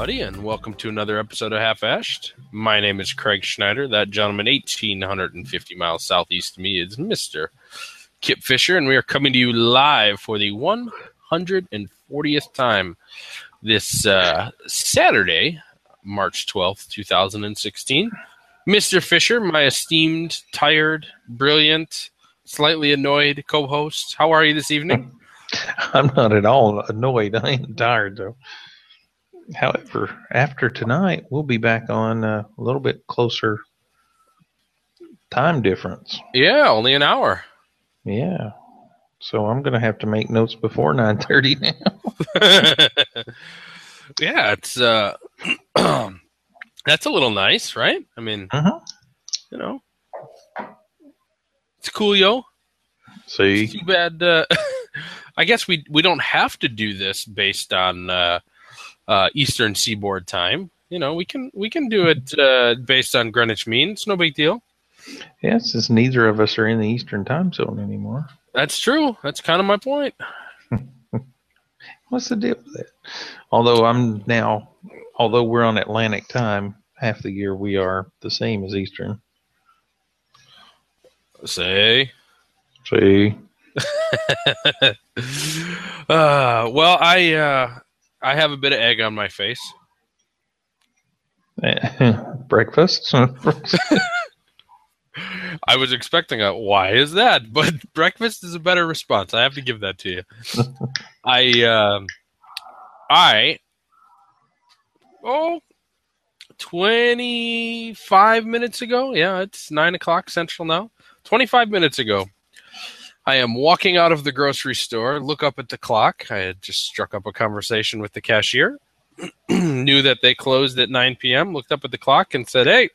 everybody, and welcome to another episode of Half Ashed. My name is Craig Schneider. That gentleman, 1,850 miles southeast of me, is Mr. Kip Fisher, and we are coming to you live for the 140th time this uh, Saturday, March 12th, 2016. Mr. Fisher, my esteemed, tired, brilliant, slightly annoyed co host, how are you this evening? I'm not at all annoyed. I ain't tired though. However, after tonight, we'll be back on uh, a little bit closer time difference. Yeah, only an hour. Yeah. So I'm gonna have to make notes before nine thirty now. yeah, it's uh that's a little nice, right? I mean, uh-huh. you know, it's cool, yo. See, It's too bad. Uh, I guess we we don't have to do this based on uh, uh, Eastern Seaboard time. You know, we can we can do it uh, based on Greenwich Mean. It's no big deal. yeah, since neither of us are in the Eastern time zone anymore. That's true. That's kind of my point. What's the deal with that? Although I'm now, although we're on Atlantic time, half the year we are the same as Eastern. Say. See, uh, well, I uh, I have a bit of egg on my face. breakfast. I was expecting a why is that, but breakfast is a better response. I have to give that to you. I um I oh 25 minutes ago. Yeah, it's nine o'clock central now. 25 minutes ago. I am walking out of the grocery store, look up at the clock. I had just struck up a conversation with the cashier. Knew that they closed at 9 p.m. Looked up at the clock and said, "Hey,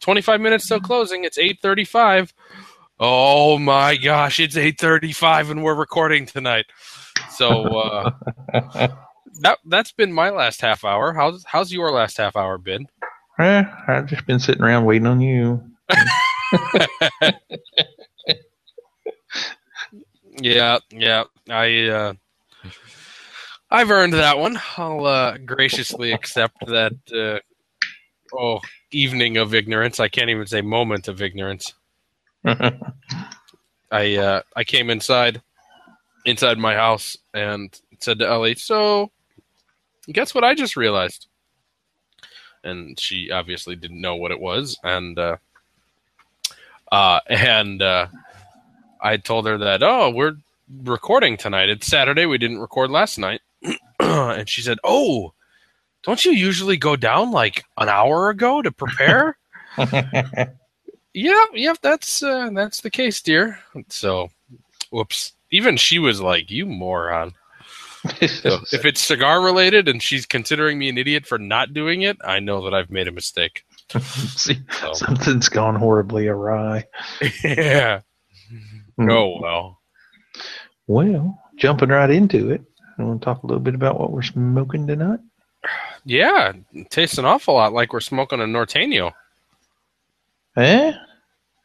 25 minutes till closing. It's 8:35." Oh my gosh, it's 8:35 and we're recording tonight. So uh, that that's been my last half hour. How's how's your last half hour been? Eh, I've just been sitting around waiting on you. Yeah, yeah. I uh I've earned that one. I'll uh graciously accept that uh oh, evening of ignorance. I can't even say moment of ignorance. I uh I came inside inside my house and said to Ellie, "So, guess what I just realized?" And she obviously didn't know what it was and uh uh and uh I told her that, "Oh, we're recording tonight. It's Saturday. We didn't record last night." and she said, "Oh, don't you usually go down like an hour ago to prepare?" yeah, yeah, that's uh, that's the case, dear. So, whoops. Even she was like, "You moron." So if it's cigar related and she's considering me an idiot for not doing it, I know that I've made a mistake. See, So- something's gone horribly awry. yeah. Oh well. Well, jumping right into it, I want to talk a little bit about what we're smoking tonight. Yeah, it tastes an awful lot like we're smoking a Norteño. Eh?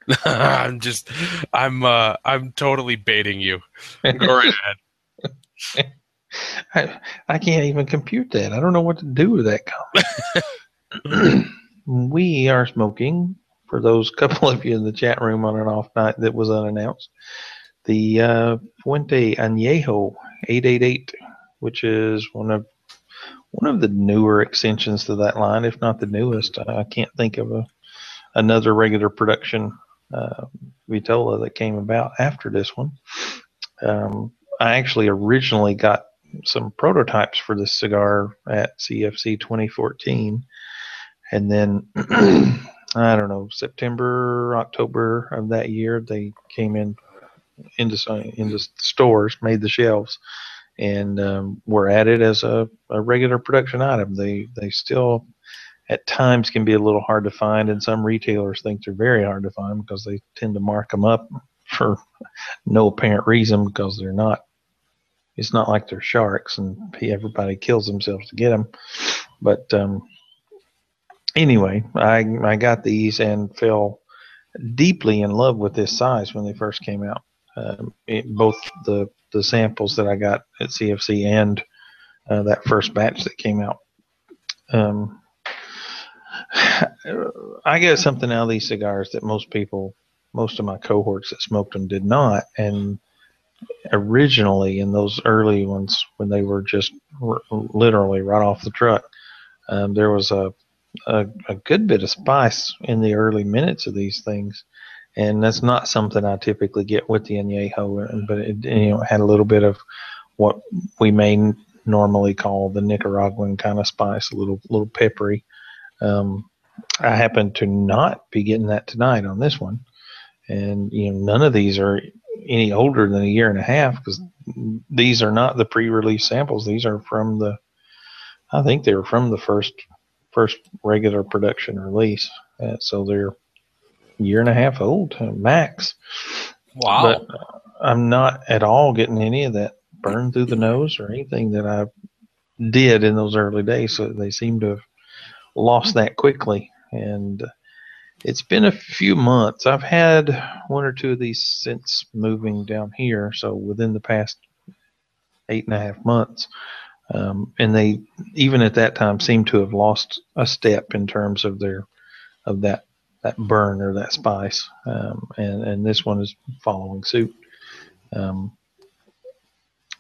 I'm just, I'm, uh, I'm totally baiting you. Go right ahead. I, I can't even compute that. I don't know what to do with that comment. we are smoking, for those couple of you in the chat room on an off night that was unannounced, the uh, Fuente Añejo 888, which is one of one of the newer extensions to that line, if not the newest. I, can't think of a another regular production uh, Vitola that came about after this one. Um, I actually originally got some prototypes for this cigar at CFC 2014, and then I don't know September, October of that year they came in into into stores, made the shelves, and um, were added as a, a regular production item. They they still at times can be a little hard to find, and some retailers think they're very hard to find because they tend to mark them up for no apparent reason because they're not. It's not like they're sharks and everybody kills themselves to get them. But um, anyway, I I got these and fell deeply in love with this size when they first came out. Um, it, both the the samples that I got at CFC and uh, that first batch that came out. Um, I get something out of these cigars that most people, most of my cohorts that smoked them did not. And originally, in those early ones, when they were just r- literally right off the truck, um, there was a, a a good bit of spice in the early minutes of these things. And that's not something I typically get with the añejo, but it you know had a little bit of what we may normally call the Nicaraguan kind of spice, a little little peppery. Um, I happen to not be getting that tonight on this one, and you know none of these are any older than a year and a half because these are not the pre-release samples. These are from the, I think they were from the first first regular production release, uh, so they're a year and a half old uh, max. Wow. But I'm not at all getting any of that burn through the nose or anything that I did in those early days. So they seem to have lost that quickly. And it's been a few months. I've had one or two of these since moving down here. So within the past eight and a half months. Um, and they, even at that time, seem to have lost a step in terms of their, of that, that burn or that spice. Um, and, and this one is following suit. Um,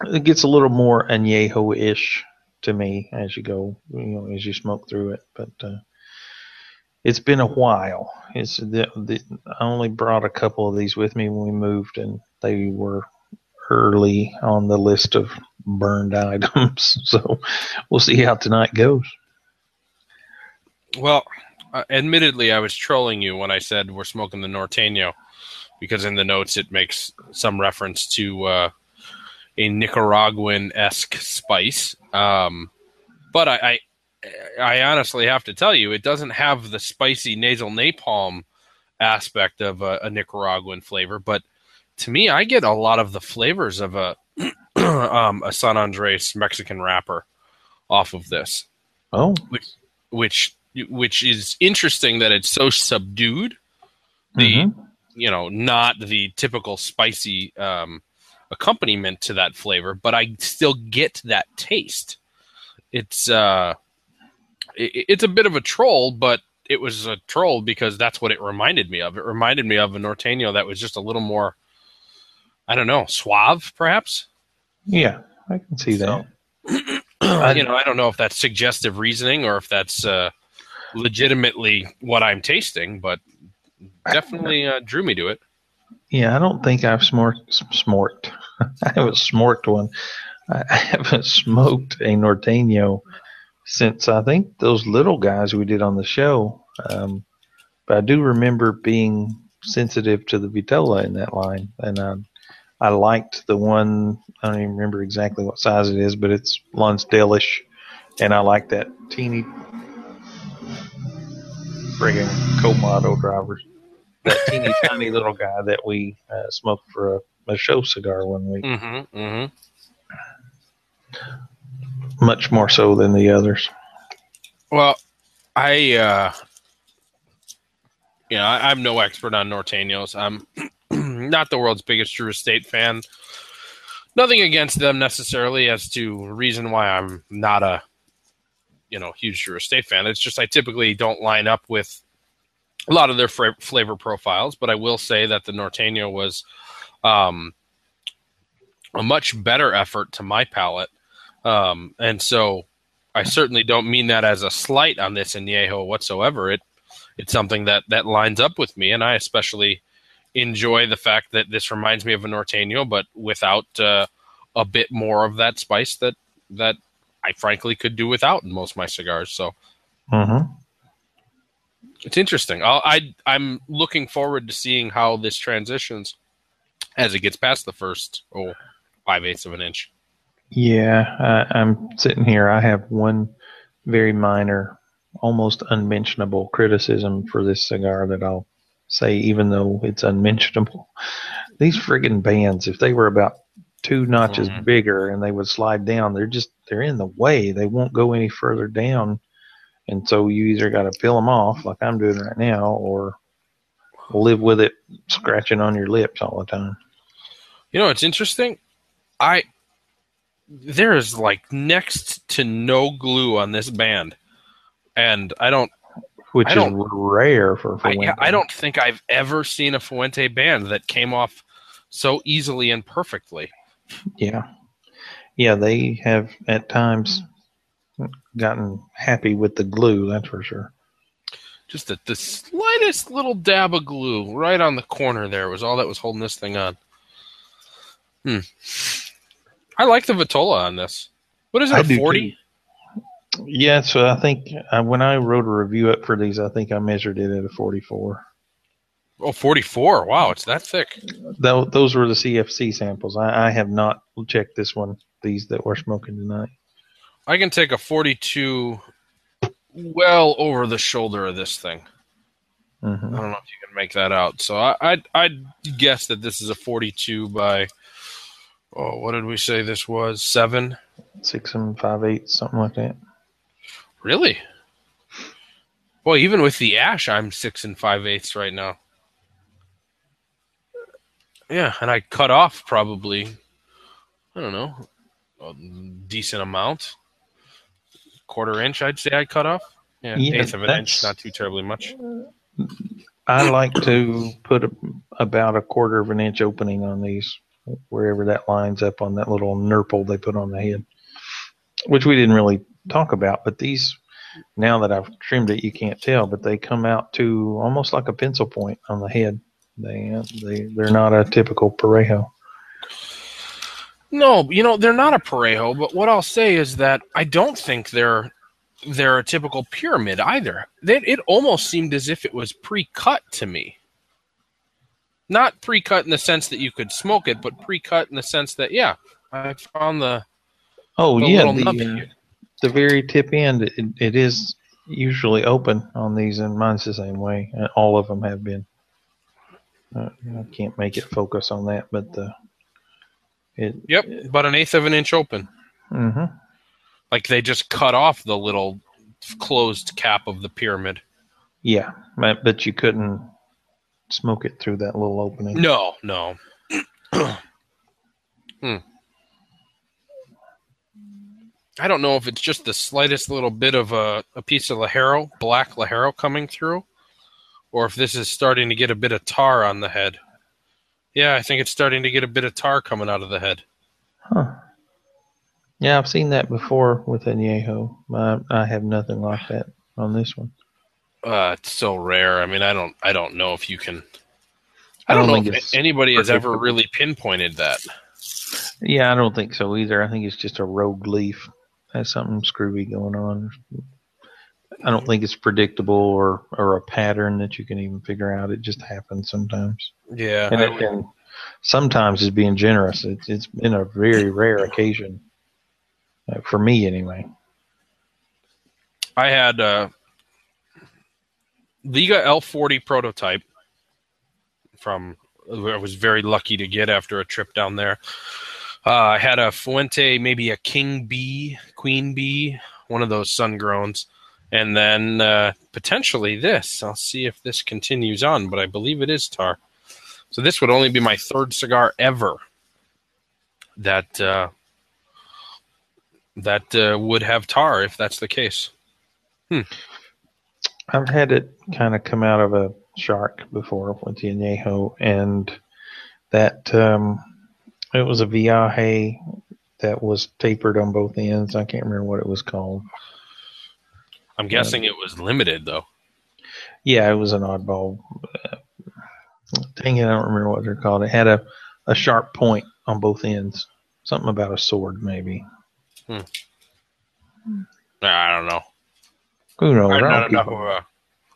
it gets a little more añejo ish to me as you go, you know, as you smoke through it. But uh, it's been a while. It's the, the I only brought a couple of these with me when we moved, and they were early on the list of burned items. So we'll see how tonight goes. Well, uh, admittedly, I was trolling you when I said we're smoking the Norteño because in the notes it makes some reference to uh, a Nicaraguan esque spice. Um, but I, I, I honestly have to tell you, it doesn't have the spicy nasal napalm aspect of a, a Nicaraguan flavor. But to me, I get a lot of the flavors of a um, a San Andres Mexican wrapper off of this, Oh, which which which is interesting that it's so subdued. The mhm. you know not the typical spicy um, accompaniment to that flavor, but I still get that taste. It's uh, it, it's a bit of a troll, but it was a troll because that's what it reminded me of. It reminded me of a Norteño that was just a little more, I don't know, suave, perhaps. yeah, I can see So- that. you know, I don't know if that's suggestive reasoning or if that's uh, legitimately what I'm tasting, but definitely uh, drew me to it. Yeah, I don't think I've smorked. Smorked. I haven't smorked one. I I haven't smoked a Norteño since I think those little guys we did on the show. Um, but I do remember being sensitive to the Vitola in that line, and I, I liked the one. I don't even remember exactly what size it is, but it's Lonsdale-ish, and I like that teeny friggin' Comado drivers that teeny tiny little guy that we uh, smoked for a, a show cigar one week. Mm-hmm, mm-hmm. Much more so than the others. Well, I, uh, you know, I, I'm no expert on Norteños. I'm not the world's biggest Drew Estate fan. Nothing against them necessarily as to reason why I'm not a, you know, huge Drew Estate fan. It's just I typically don't line up with a lot of their fra- flavor profiles, but I will say that the Norteño was um, a much better effort to my palate. Um, and so I certainly don't mean that as a slight on this añejo whatsoever. It it's something that that lines up with me, and I especially enjoy the fact that this reminds me of a norteño, but without uh, a bit more of that spice that that I frankly could do without in most of my cigars. So Mm-hmm. it's interesting. I'll, I I'm looking forward to seeing how this transitions as it gets past the first oh five eighths of an inch. Yeah, I, I'm sitting here. I have one very minor, almost unmentionable criticism for this cigar that I'll say, even though it's unmentionable. These friggin' bands, if they were about two notches Mhm. bigger and they would slide down, they're just they're in the way. They won't go any further down, and so you either got to peel them off, like I'm doing right now, or live with it scratching on your lips all the time. You know, it's interesting. I there is like next to no glue on this band. and I don't which is rare for I, Fuente. I don't think I've ever seen a Fuente band that came off so easily and perfectly. Yeah, yeah, they have at times gotten happy with the glue. That's for sure. Just the, the slightest little dab of glue right on the corner there was all that was holding this thing on. Hmm. I like the Vitola on this. What is it, I 40? Yeah, so I think uh, when I wrote a review up for these, I think I measured it at a 44. Oh, 44. Wow, it's that thick. Tho- those were the CFC samples. I, I have not checked this one. These that we're smoking tonight. I can take a 42 well over the shoulder of this thing. I hmm don't know if you can make that out. So I, I'd, I'd guess that this is a 42 by, oh, what did we say this was? Seven? Six and five eight, something like that. Really? Well, even with the ash, I'm six and five eighths right now. Yeah, and I cut off probably, I don't know, a decent amount. Quarter inch, I'd say I cut off. Yeah, Yeah, eighth of an inch, not too terribly much. I like to put a, about a quarter of an inch opening on these, wherever that lines up on that little nurple they put on the head, which we didn't really talk about. But these, now that I've trimmed it, you can't tell, but they come out to almost like a pencil point on the head. They they they're not a typical Parejo. No, you know they're not a parejo. But what I'll say is that I don't think they're they're a typical pyramid either. They, it almost seemed as if it was pre-cut to me. Not pre-cut in the sense that you could smoke it, but pre-cut in the sense that yeah, I found the, Oh the yeah, little the, uh. The very tip end it, it is usually open on these, and mine's the same way. Uh, All of them have been. Uh, I can't make it focus on that, but the it. Yep, about an eighth of an inch open. Mm-hmm. Like they just cut off the little closed cap of the pyramid. Yeah, but, but you couldn't smoke it through that little opening. No, no. hmm. I don't know if it's just the slightest little bit of a, a piece of ligero, black ligero coming through, or if this is starting to get a bit of tar on the head. Yeah, I think it's starting to get a bit of tar coming out of the head. Huh. Yeah, I've seen that before with añejo. I, I have nothing like that on this one. Uh, it's so rare. I mean, I don't, I don't know if you can. I I don't, don't know think if anybody has ever really pinpointed that. Yeah, I don't think so either. I think it's just a rogue leaf. Has something screwy going on. I don't think it's predictable or, or a pattern that you can even figure out. It just happens sometimes. Yeah, And, it, and sometimes is being generous. It's, it's been a very rare occasion uh, for me anyway. I had uh, Liga L40 prototype from I was very lucky to get after a trip down there. Uh, I had a Fuente, maybe a King Bee, Queen Bee, one of those sun growns, and then uh, potentially this. I'll see if this continues on, but I believe it is tar. So this would only be my third cigar ever that uh, that uh, would have tar if that's the case. I've had it kind of come out of a shark before with the añejo, and that um, it was a viaje that was tapered on both ends. I can't remember what it was called. I'm guessing it was limited though. Yeah, it was an oddball. Uh, dang it, I don't remember what they're called. It had a, a sharp point on both ends. Something about a sword, maybe. I don't know. Who knows? I'm don't not enough of a,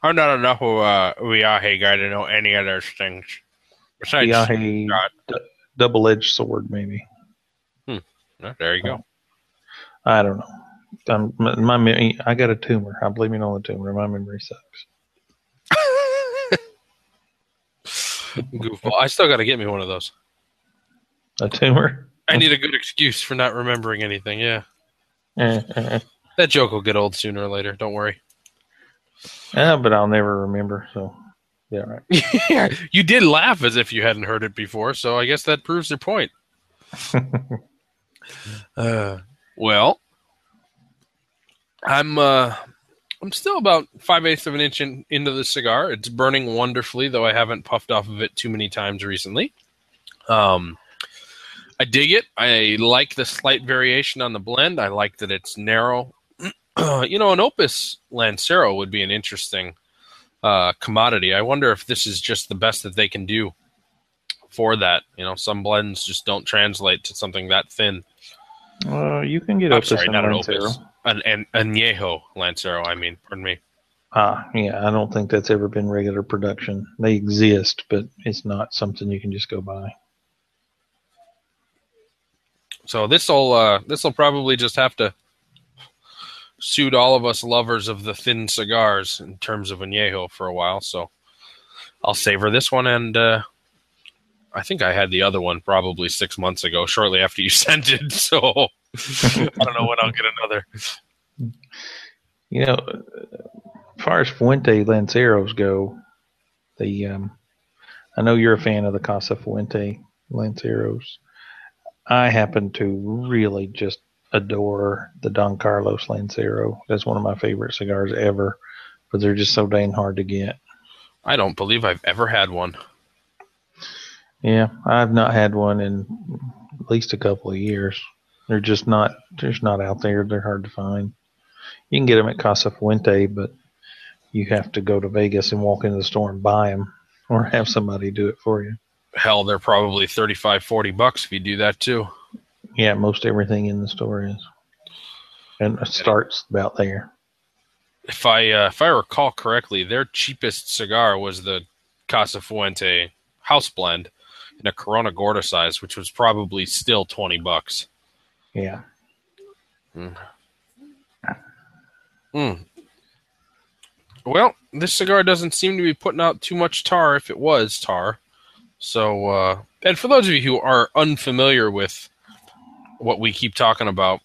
I'm not enough of a Viaje guy to know any of those things. Besides, Viaje double-edged sword, maybe. oh, there you go. I don't know. Um, my, my, I got a tumor. I blame it on the tumor. My memory sucks. Goofball. I still got to get me one of those. A tumor? I need a good excuse for not remembering anything. Yeah, Eh, eh, that joke will get old sooner or later. Don't worry. eh, but I'll never remember. So, yeah, right. yeah, you did laugh as if you hadn't heard it before, so I guess that proves their point. uh, well, I'm uh, I'm still about five eighths of an inch in, into the cigar. It's burning wonderfully, though I haven't puffed off of it too many times recently. Um, I dig it. I like the slight variation on the blend. I like that it's narrow. you know, an Opus Lancero would be an interesting uh, commodity. I wonder if this is just the best that they can do for that. You know, some blends just don't translate to something that thin. Uh, you can get I'm Opus sorry, not an Lancero. Opus, an, an añejo Lancero. I mean, pardon me. Ah, yeah, I don't think that's ever been regular production. They exist, but it's not something you can just go buy. So this will uh, this will probably just have to suit all of us lovers of the thin cigars in terms of añejo for a while. So I'll savor this one, and uh, I think I had the other one probably six months ago, shortly after you sent it. So I don't know when I'll get another. You know, as far as Fuente Lanceros go, the um, I know you're a fan of the Casa Fuente Lanceros. I happen to really just adore the Don Carlos Lancero. That's one of my favorite cigars ever, but they're just so dang hard to get. I don't believe I've ever had one. Yeah, I've not had one in at least a couple of years. They're just not they're just not out there. They're hard to find. You can get them at Casa Fuente, but you have to go to Vegas and walk into the store and buy them, or have somebody do it for you. Hell, they're probably 35, 40 bucks if you do that too. Yeah, most everything in the store is, and it starts about there. If I uh, if I recall correctly, their cheapest cigar was the Casa Fuente House Blend in a Corona Gorda size, which was probably still twenty bucks. Yeah, Mm. Well, this cigar doesn't seem to be putting out too much tar if it was tar. So, uh, and for those of you who are unfamiliar with what we keep talking about,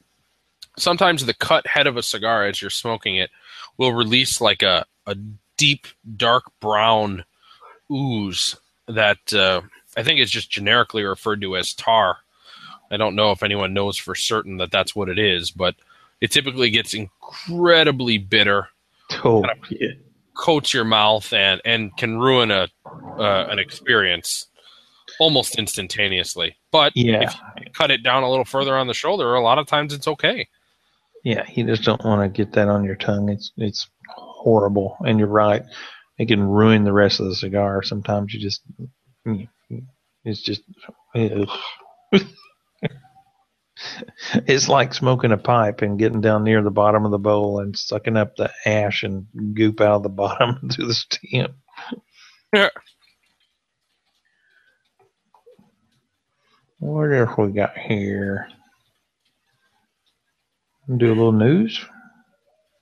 sometimes the cut head of a cigar as you're smoking it will release like a, a deep, dark brown ooze that uh, I think is just generically referred to as tar. I don't know if anyone knows for certain that that's what it is, but it typically gets incredibly bitter oh yeah, coats your mouth and and can ruin a uh, an experience almost instantaneously. But Yeah. if you cut it down a little further on the shoulder, a lot of times it's okay. yeah. You just don't want to get that on your tongue. It's it's horrible, and you're right. It can ruin the rest of the cigar. Sometimes you just it's just it's like smoking a pipe and getting down near the bottom of the bowl and sucking up the ash and goop out of the bottom through the stem. Yeah. What else we got here? Do a little news.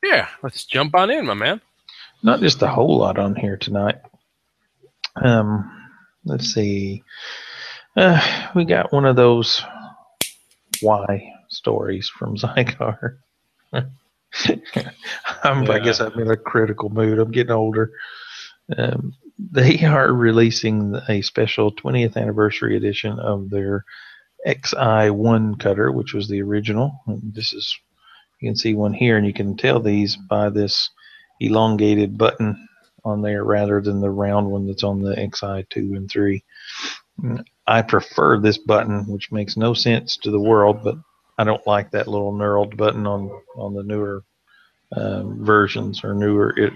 Yeah, let's jump on in, my man. Not just a whole lot on here tonight. Um, let's see. Uh, we got one of those why stories from Xikar. I'm, I guess I'm in a critical mood. I'm getting older. Um, they are releasing a special 20th anniversary edition of their XI1 cutter, which was the original. This is, you can see one here, and you can tell these by this elongated button on there rather than the round one that's on the XI2 and 3. Mm, I prefer this button, which makes no sense to the world, but I don't like that little knurled button on, on the newer um, versions or newer it,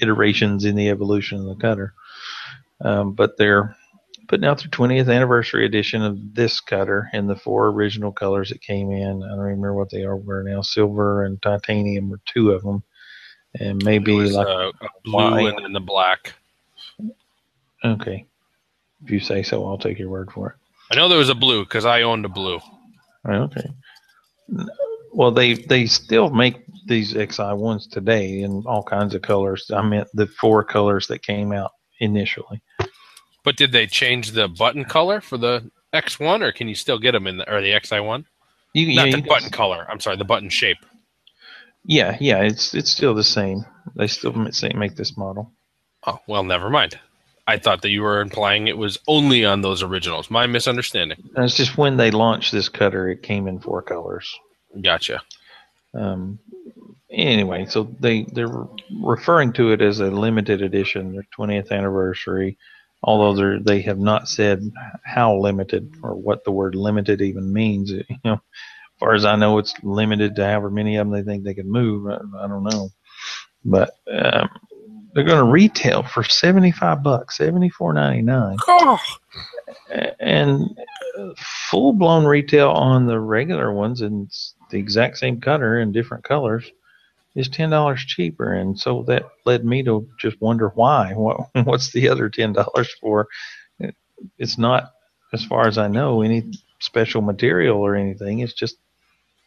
iterations in the evolution of the cutter. Um, but they're putting out their 20th anniversary edition of this cutter in the four original colors that came in. I don't remember what they are were now. Silver and titanium were two of them, and maybe was, like uh, a blue why- and then the black. okay. If you say so, I'll take your word for it. I know there was a blue because I owned a blue. Okay. Well, they they still make these XI ones today in all kinds of colors. I meant the four colors that came out initially. But did they change the button color for the X1, or can you still get them in the or the XI1? You, Not yeah, the button color. I'm sorry, the button shape. Yeah, yeah, it's it's still the same. They still ma- make this model. Oh well, never mind. I thought that you were implying it was only on those originals. My misunderstanding. And it's just when they launched this cutter, it came in four colors. Gotcha. Um, anyway, so they they're referring to it as a limited edition, their 20th anniversary. Although they they have not said how limited or what the word limited even means. You know, as far as I know, it's limited to however many of them they think they can move. I, I don't know, but um, they're going to retail for 75 bucks, 74.99. Oh, and full blown retail on the regular ones and it's the exact same cutter in different colors is ten dollars cheaper, and so that led me to just wonder why. What what's the other ten dollars for? It's not, as far as I know, any special material or anything. It's just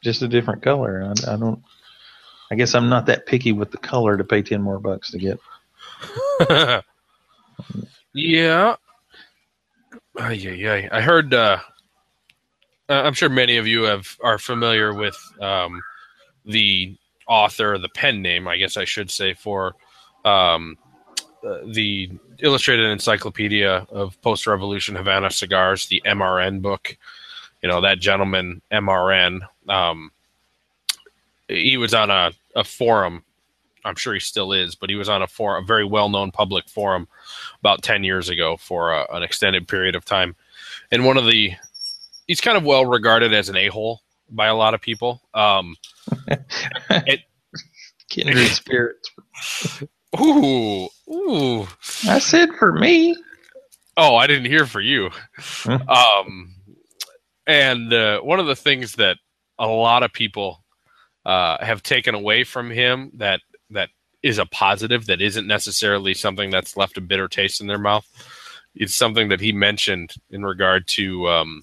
just a different color. I, I don't. I guess I'm not that picky with the color to pay ten more bucks to get. yeah. Uh, yeah, yeah. I heard. Uh, I'm sure many of you have are familiar with um, the author, the pen name, I guess I should say, for um, uh, the Illustrated Encyclopedia of Post Revolution Havana Cigars, the MRN book. You know, that gentleman, MRN, um, he was on a, a forum. I'm sure he still is, but he was on a forum, a very well known public forum about 10 years ago for a, an extended period of time. And one of the, he's kind of well regarded as an a hole by a lot of people. Um, it, Kindred spirits. Ooh, ooh. I said for me. Oh, I didn't hear for you. um, and uh, one of the things that a lot of people uh, have taken away from him that that is a positive that isn't necessarily something that's left a bitter taste in their mouth. It's something that he mentioned in regard to, um,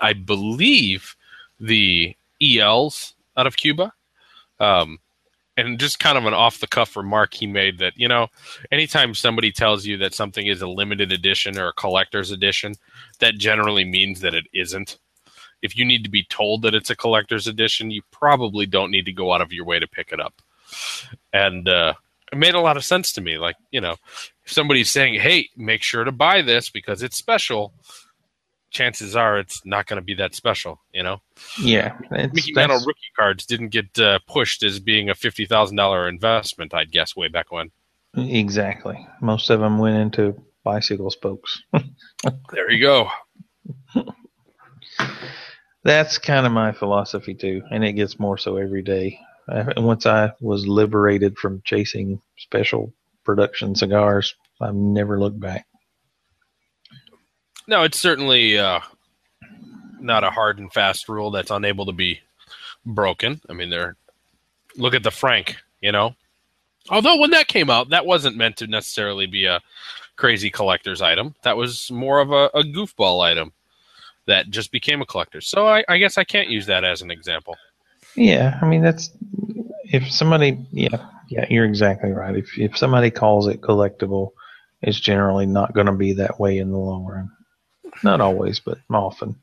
I believe, the ELs out of Cuba. Um, and just kind of an off the cuff remark he made that, you know, anytime somebody tells you that something is a limited edition or a collector's edition, that generally means that it isn't. If you need to be told that it's a collector's edition, you probably don't need to go out of your way to pick it up. And uh, it made a lot of sense to me. Like, you know, if somebody's saying, hey, make sure to buy this because it's special, chances are it's not going to be that special, you know? Yeah. Mickey Mantle rookie cards didn't get uh, pushed as being a $50,000 investment, I'd guess, way back when. Exactly. Most of them went into bicycle spokes. there you go. That's kind of my philosophy, too. And it gets more so every day. Once I was liberated from chasing special production cigars, I've never looked back. No, it's certainly uh, not a hard and fast rule that's unable to be broken. I mean, they're look at the Frank, you know. Although when that came out, that wasn't meant to necessarily be a crazy collector's item. That was more of a, a goofball item that just became a collector. So I, I guess I can't use that as an example. Yeah, I mean that's if somebody, yeah, yeah, you're exactly right. If if somebody calls it collectible, it's generally not going to be that way in the long run. Not always, but often.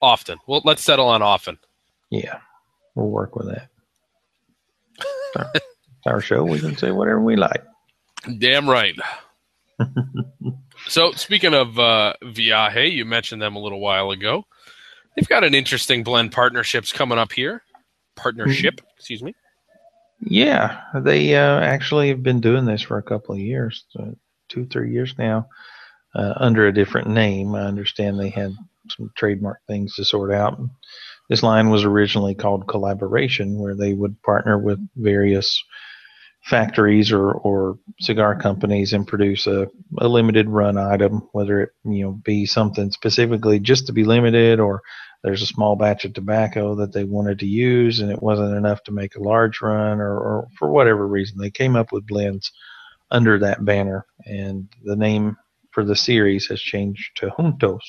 Often. Well, let's settle on often. Yeah, we'll work with that. our, our show. We can say whatever we like. Damn right. so, speaking of uh, Viaje, you mentioned them a little while ago. They've got an interesting blend partnerships coming up here. Partnership, mm-hmm. excuse me. Yeah, they uh, actually have been doing this for a couple of years, uh, two, three years now uh, under a different name. I understand they had some trademark things to sort out. This line was originally called Collaboration, where they would partner with various factories or, or cigar companies and produce a, a limited run item, whether it you know be something specifically just to be limited or there's a small batch of tobacco that they wanted to use and it wasn't enough to make a large run or, or for whatever reason they came up with blends under that banner and the name for the series has changed to Juntos,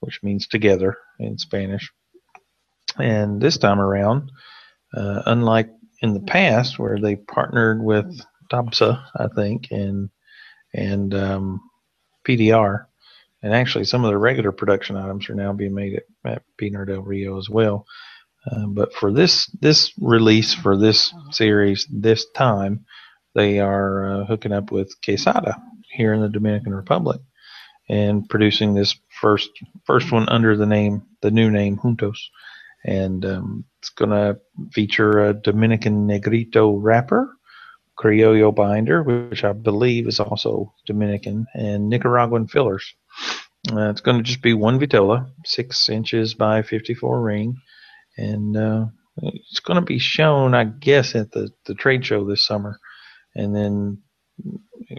which means together in Spanish. And this time around, uh, unlike in the past where they partnered with Tabsa, I think, and and um, PDR, and actually some of the regular production items are now being made at, at Pinar del Rio as well. Uh, but for this this release for this series this time, they are uh, hooking up with Quesada, here in the Dominican Republic and producing this first first one under the name the new name Juntos and um, it's going to feature a Dominican Negrito wrapper, Criollo binder, which I believe is also Dominican, and Nicaraguan fillers. Uh, it's going to just be one vitola, six inches by 54 ring, and uh, it's going to be shown, I guess, at the, the trade show this summer. And then,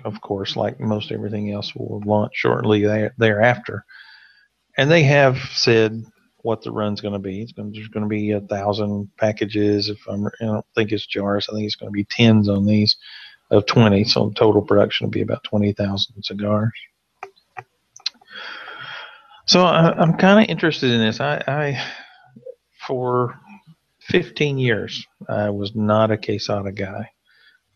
of course, like most everything else, will launch shortly there, thereafter. And they have said what the run's going to be. It's going there's going to be a thousand packages. If I'm, I don't think it's jars. I think it's going to be tens on these of 20. So total production will be about 20,000 cigars. So I, am kind of interested in this. I, I, for 15 years, I was not a quesada guy.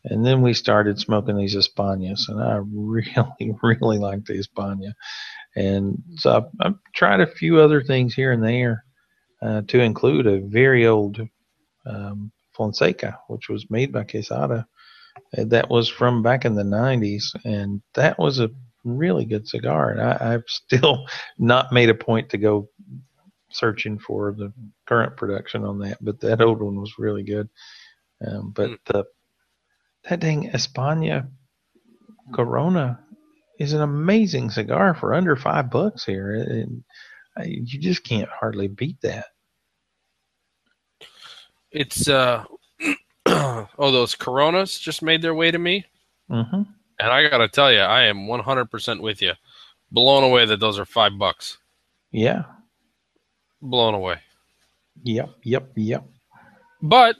And then we started smoking these Españas, and I really, really like the España. And so I've, I've, tried a few other things here and there, uh, to include a very old um, Fonseca, which was made by Quesada. That was from back in the 90s, and that was a really good cigar. And I, I've still not made a point to go searching for the current production on that, but that old one was really good. Um, but mm. the that dang España Corona is an amazing cigar for under five bucks here. And you just can't hardly beat that. It's uh oh those Coronas just made their way to me. Mm-hmm. And I gotta tell you, I am 100% with you. Blown away that those are five bucks. Yeah. Blown away. Yep, yep, yep. But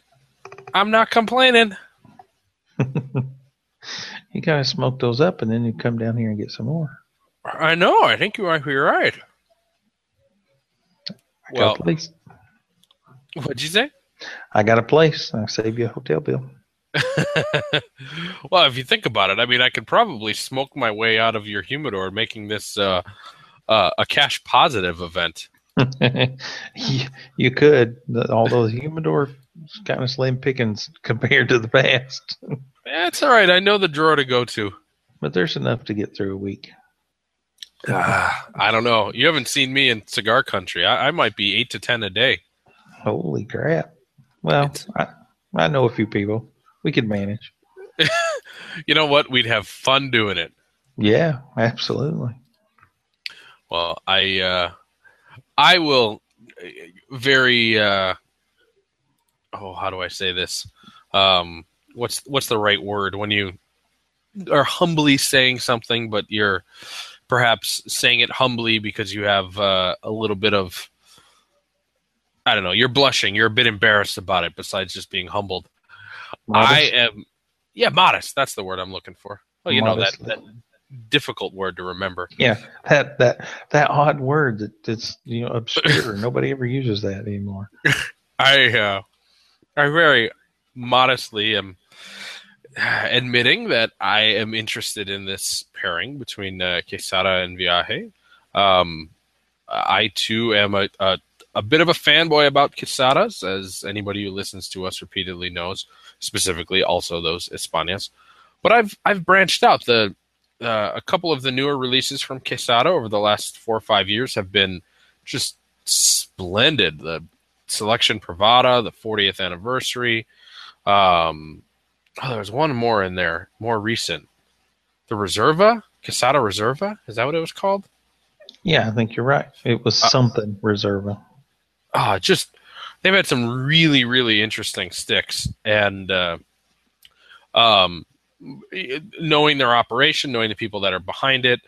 I'm not complaining. You kind of smoke those up, and then you come down here and get some more. I know. I think you might be right. I well, place. What'd you say? I got a place. I'll save you a hotel bill. well, if you think about it, I mean, I could probably smoke my way out of your humidor, making this uh, uh, a cash positive event. you, you could. Although the humidor kind of slim pickings compared to the past. That's all right. I know the drawer to go to. But there's enough to get through a week. Uh, I don't know. You haven't seen me in cigar country. I, I might be eight to ten a day. Holy crap! Well, I, I know a few people. We could manage. you know what? We'd have fun doing it. Yeah, absolutely. Well, I uh, I will very uh, oh how do I say this? Um, what's what's the right word when you are humbly saying something, but you're perhaps saying it humbly because you have uh, a little bit of I don't know. You're blushing. You're a bit embarrassed about it. Besides just being humbled, modest. I am. Yeah, modest. That's the word I'm looking for. Well, you Modestly. know that, that difficult word to remember. Yeah, that that that odd word that that's you know obscure. Nobody ever uses that anymore. I uh, I very modestly am admitting that I am interested in this pairing between uh, Quesada and Viaje. Um, I too am a, a, a bit of a fanboy about Quesadas, as anybody who listens to us repeatedly knows. Specifically, also those Españas. But I've I've branched out. The uh, a couple of the newer releases from Quesada over the last four or five years have been just splendid. The Selection Privada, the 40th anniversary. Um, oh, there's one more in there, more recent. The Reserva, Quesada Reserva, is that what it was called? Yeah, I think you're right. It was uh, something Reserva. Ah, oh, just they've had some really, really interesting sticks, and uh, um, knowing their operation, knowing the people that are behind it,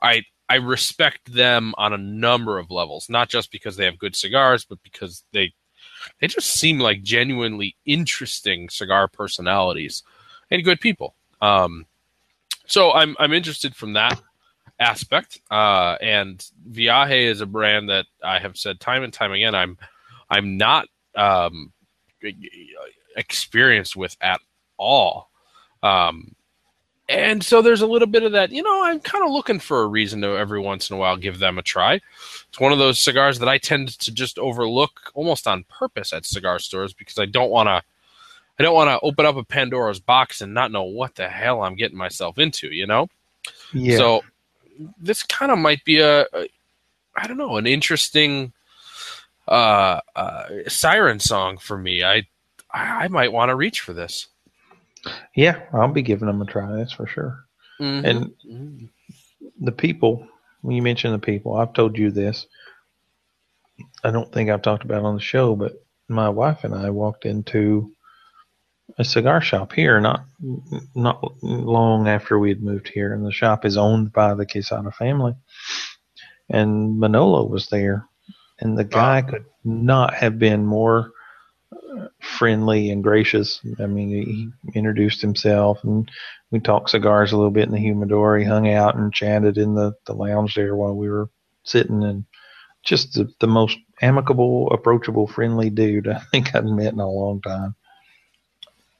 I I respect them on a number of levels, not just because they have good cigars, but because they they just seem like genuinely interesting cigar personalities and good people. Um, so I'm I'm interested from that aspect. Uh, and Viaje is a brand that I have said time and time again I'm I'm not um, experienced with at all. Um, and so there's a little bit of that, you know, I'm kind of looking for a reason to every once in a while give them a try. It's one of those cigars that I tend to just overlook almost on purpose at cigar stores because I don't want to I don't want to open up a Pandora's box and not know what the hell I'm getting myself into, you know? Yeah. So this kind of might be a, a I don't know, an interesting uh, uh, siren song for me. I I, I might want to reach for this. Yeah, I'll be giving them a try. That's for sure. Mhm. And Mhm. the people, when you mention the people, I've told you this. I don't think I've talked about it on the show, but my wife and I walked into a cigar shop here not not long after we had moved here, and the shop is owned by the Quesada family. And Manolo was there, and the guy could not have been more friendly and gracious. I mean, he introduced himself, and we talked cigars a little bit in the humidor. He hung out and chatted in the, the lounge there while we were sitting, and just the, the most amicable, approachable, friendly dude I think I've met in a long time.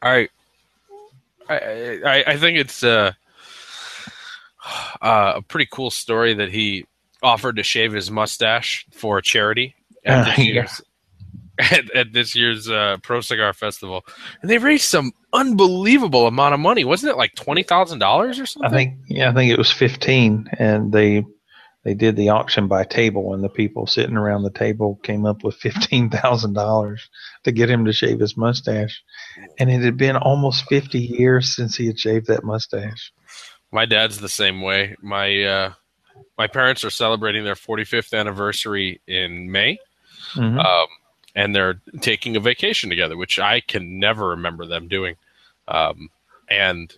I, I, I, I think it's uh, uh, a pretty cool story that he offered to shave his mustache for charity at Uh, yeah. year's, at, at this year's uh, Pro Cigar Festival, and they raised some unbelievable amount of money. Wasn't it like twenty thousand dollars or I something? think yeah, I think it was fifteen, and they they did the auction by table, and the people sitting around the table came up with fifteen thousand dollars to get him to shave his mustache, and it had been almost fifty years since he had shaved that mustache. My dad's the same way. My uh, my parents are celebrating their 45th anniversary in May, Mhm. um, and they're taking a vacation together, which I can never remember them doing. Um, and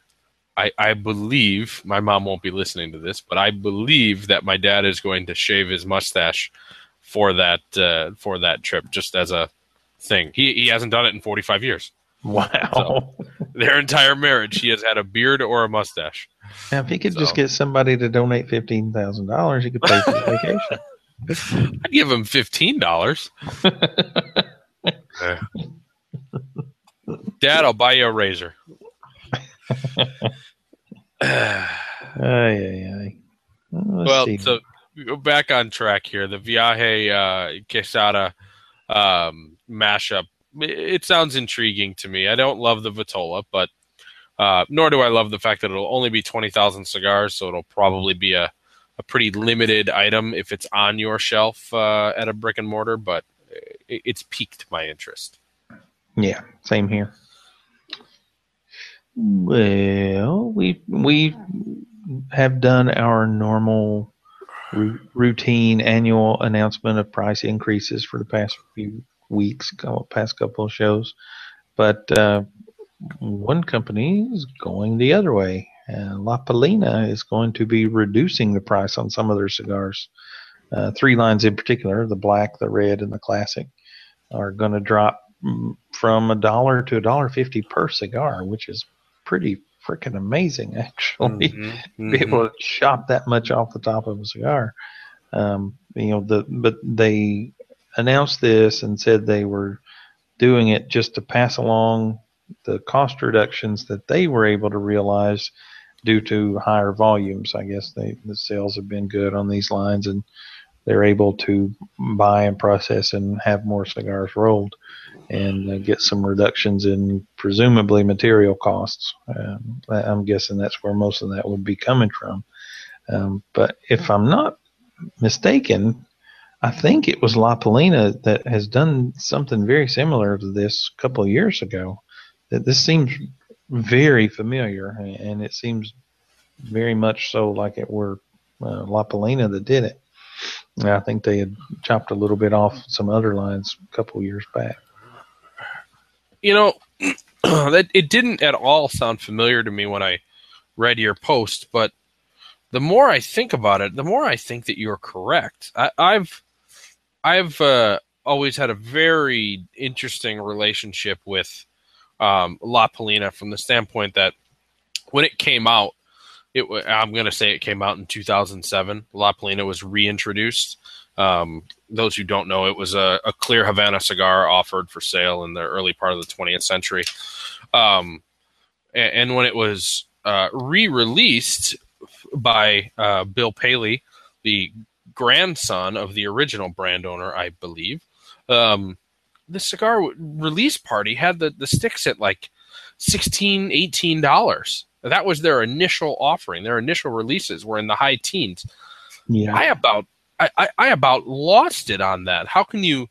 I, I believe my mom won't be listening to this, but I believe that my dad is going to shave his mustache for that uh, for that trip, just as a thing. He he hasn't done it in 45 years. Wow. Their entire marriage, he has had a beard or a mustache. Now, if he could just get somebody to donate fifteen thousand dollars, he could pay for the vacation. I'd give him fifteen dollars. Dad, I'll buy you a razor. Ay, ay, ay. Let's well, see. so go back on track here. The Viaje uh, Quesada um, mashup. It, it sounds intriguing to me. I don't love the Vitola, but uh, nor do I love the fact that it'll only be twenty thousand cigars, so it'll probably be a, a pretty limited item if it's on your shelf uh, at a brick and mortar. But it, it's piqued my interest. Yeah, same here. Well, we we have done our normal ru- routine annual announcement of price increases for the past few weeks, past couple of shows, but uh, one company is going the other way. Uh, La Palina is going to be reducing the price on some of their cigars. Uh, three lines in particular, the black, the red, and the classic, are going to drop mm, from a dollar to a dollar fifty per cigar, which is pretty freaking amazing, actually. Mhm, Be mhm. able to chop that much off the top of a cigar. Um, you know, the but they announced this and said they were doing it just to pass along the cost reductions that they were able to realize due to higher volumes. I guess they the sales have been good on these lines and they're able to buy and process and have more cigars rolled and uh, get some reductions in presumably material costs. Um, I'm guessing that's where most of that would be coming from. Um, but if I'm not mistaken, I think it was La Palina that has done something very similar to this a couple of years ago. That this seems very familiar, and it seems very much so like it were uh, that did it. And I think they had chopped a little bit off some other lines a couple years back. you know that it didn't at all sound familiar to me when I read your post, but the more I think about it, the more I think that you're correct. I, I've I've uh, always had a very interesting relationship with um, La Palina from the standpoint that when it came out, it I'm going to say it came out in 2007. La Palina was reintroduced. Um, those who don't know, it was a, a clear Havana cigar offered for sale in the early part of the 20th century. Um, and, and when it was uh, re-released by uh, Bill Paley, the grandson of the original brand owner, I believe, um, the cigar release party had the, the sticks at like 16 18 dollars that was their initial offering their initial releases were in the high teens Yeah, I about I, I, I about lost it on that. How can you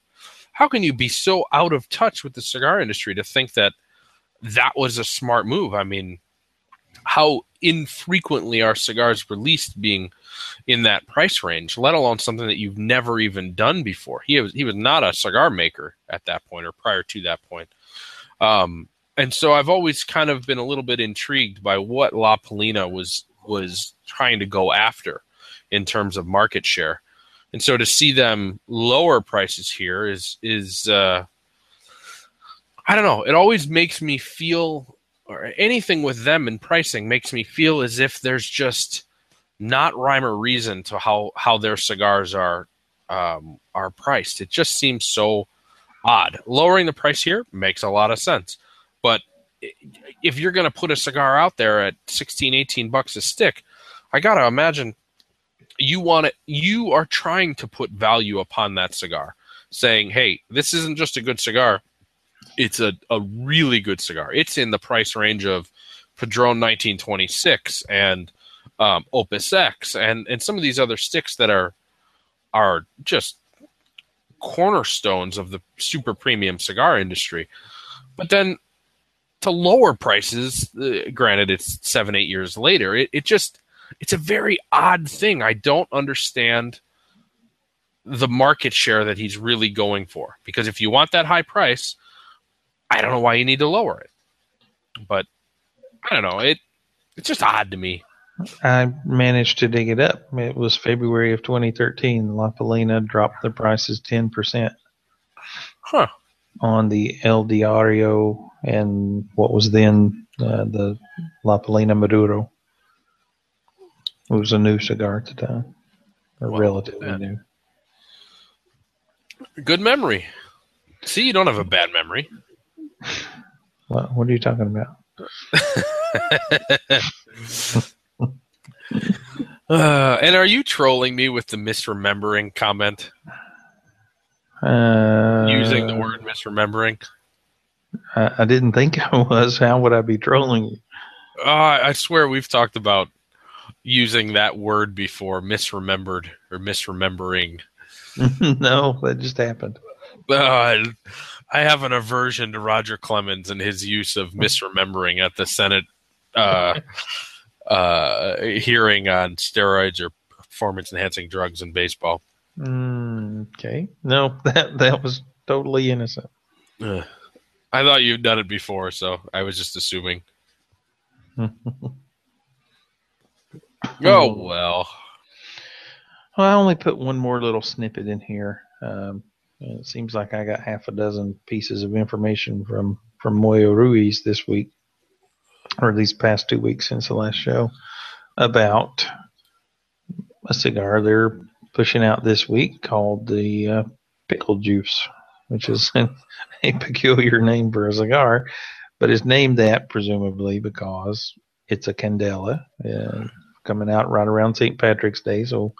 how can you be so out of touch with the cigar industry to think that that was a smart move? I mean, how infrequently are cigars released being in that price range, let alone something that you've never even done before. He was he was not a cigar maker at that point or prior to that point. Um, and so I've always kind of been a little bit intrigued by what La Palina was was trying to go after in terms of market share. And so to see them lower prices here is is uh, I don't know. It always makes me feel, or anything with them in pricing makes me feel as if there's just not rhyme or reason to how how their cigars are um, are priced. It just seems so odd. Lowering the price here makes a lot of sense, but if you're going to put a cigar out there at 16 18 bucks a stick i got to imagine you want it you are trying to put value upon that cigar saying hey this isn't just a good cigar it's a, a really good cigar it's in the price range of padron 1926 and um, opus x and and some of these other sticks that are are just cornerstones of the super premium cigar industry but then to lower prices. Uh, granted, it's seven, eight years later. It, it just it's a very odd thing. I don't understand the market share that he's really going for. Because if you want that high price, I don't know why you need to lower it. But I don't know. It it's just odd to me. I managed to dig it up. It was February of 2013. La Palina dropped the prices 10%. Huh. On the El Diario and what was then uh, the La Palina Maduro. It was a new cigar at the time, or well, relatively yeah. new. Good memory. See, you don't have a bad memory. What, what are you talking about? uh, and are you trolling me with the misremembering comment? Uh, Using the word misremembering? I, I didn't think I was. How would I be trolling you? Uh, I swear we've talked about using that word before, misremembered or misremembering. no, that just happened. Uh, I have an aversion to Roger Clemens and his use of misremembering at the Senate uh, uh, hearing on steroids or performance enhancing drugs in baseball. Mm, okay, no, that that was totally innocent. I thought you'd done it before, so I was just assuming. oh well. Well, I only put one more little snippet in here. Um, it seems like I got half a dozen pieces of information from from Moya Ruiz this week, or these past two weeks since the last show, about a cigar they're pushing out this week called the uh, Pickle Juice which is a peculiar name for a cigar, but it's named that presumably because it's a candela coming out right around St. Patrick's Day. So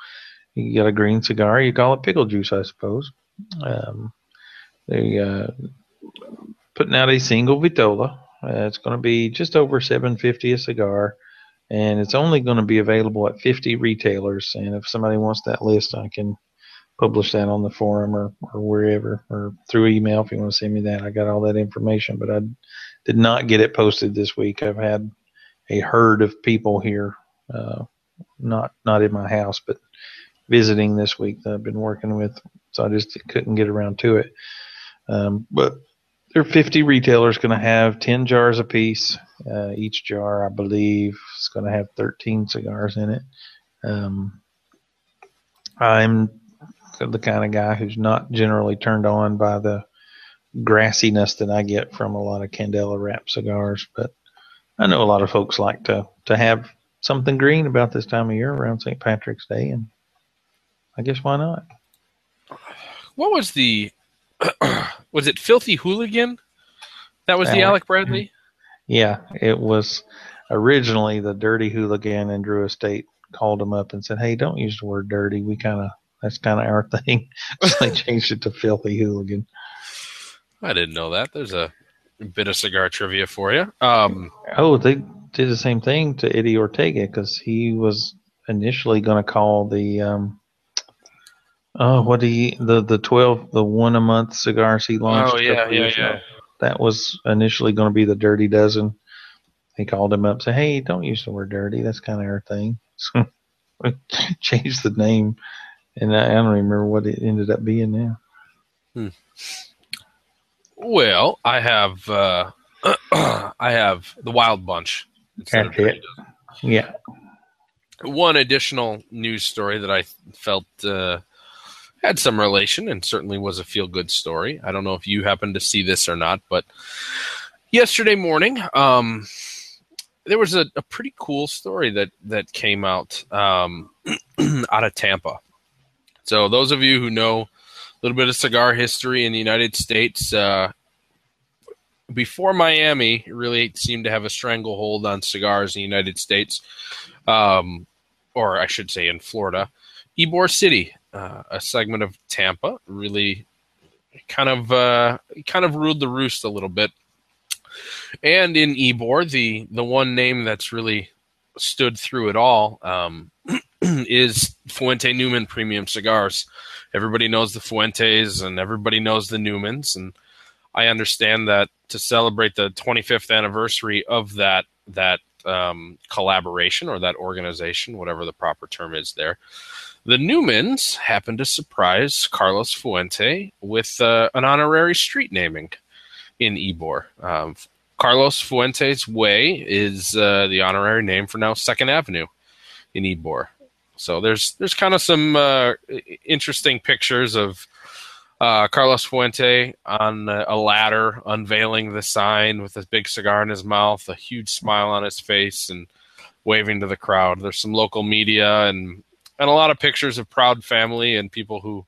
you get a green cigar, you call it pickle juice, I suppose. Um, they uh, putting out a single vitola. Uh, it's going to be just over 750 a cigar, and it's only going to be available at 50 retailers. And if somebody wants that list, I can publish that on the forum or, or wherever or through email if you want to send me that. I got all that information, but I did not get it posted this week. I've had a herd of people here, uh, not not in my house, but visiting this week that I've been working with, so I just couldn't get around to it. Um, but there are 50 retailers going to have 10 jars apiece. Uh, each jar, I believe, is going to have 13 cigars in it. Um, I'm the kind of guy who's not generally turned on by the grassiness that I get from a lot of Candela wrap cigars, but I know a lot of folks like to to have something green about this time of year around St. Patrick's Day, and I guess why not? What was the was it Filthy Hooligan? That was Alec, the Alec Bradley. Yeah, it was originally the Dirty Hooligan, and Drew Estate called him up and said, "Hey, don't use the word dirty. We kind of that's kind of our thing. so they changed it to Filthy Hooligan. I didn't know that. There's a bit of cigar trivia for you. Um, oh, they did the same thing to Eddie Ortega because he was initially going to call the um, Oh, what he the the twelve the one a month cigars he launched. Oh yeah, yeah, years yeah. That was initially going to be the Dirty Dozen. He called him up, said, "Hey, don't use the word dirty. That's kind of our thing." So changed the name, and I, I don't remember what it ended up being now. Well, I have uh, I have the Wild Bunch. That's it. Yeah, One additional news story that I felt uh, had some relation and certainly was a feel good story. I don't know if you happened to see this or not, but yesterday morning, um, there was a, a pretty cool story that that came out um, out of Tampa. So those of you who know a little bit of cigar history in the United States, uh, before Miami really seemed to have a stranglehold on cigars in the United States, um, or I should say in Florida, Ybor City, uh, a segment of Tampa, really kind of uh, kind of ruled the roost a little bit. And in Ybor, the the one name that's really stood through it all um, is Fuente Newman Premium Cigars. Everybody knows the Fuentes, and everybody knows the Newmans, and I understand that to celebrate the 25th anniversary of that that um, collaboration or that organization, whatever the proper term is there, the Newmans happened to surprise Carlos Fuente with uh, an honorary street naming in Ybor. Um, Carlos Fuente's Way is uh, the honorary name for now Second Avenue in Ybor. So there's there's kind of some uh, interesting pictures of uh, Carlos Fuente on a a ladder unveiling the sign with a big cigar in his mouth, a huge smile on his face, and waving to the crowd. There's some local media and and a lot of pictures of proud family and people who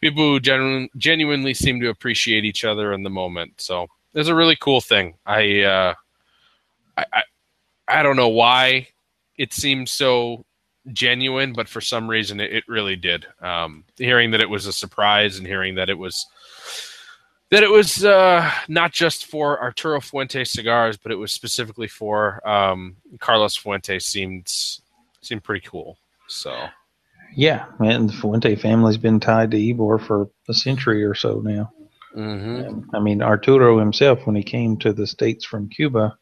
people who genu- genuinely seem to appreciate each other in the moment. So it's a really cool thing. I uh, I, I I don't know why it seems so genuine, but for some reason it, it really did. Um, hearing that it was a surprise and hearing that it was that it was uh, not just for Arturo Fuente cigars, but it was specifically for um, Carlos Fuente seemed seemed pretty cool. So yeah, and the Fuente family's been tied to Ybor for a century or so now. mhm. Um, I mean, Arturo himself, when he came to the States from Cuba,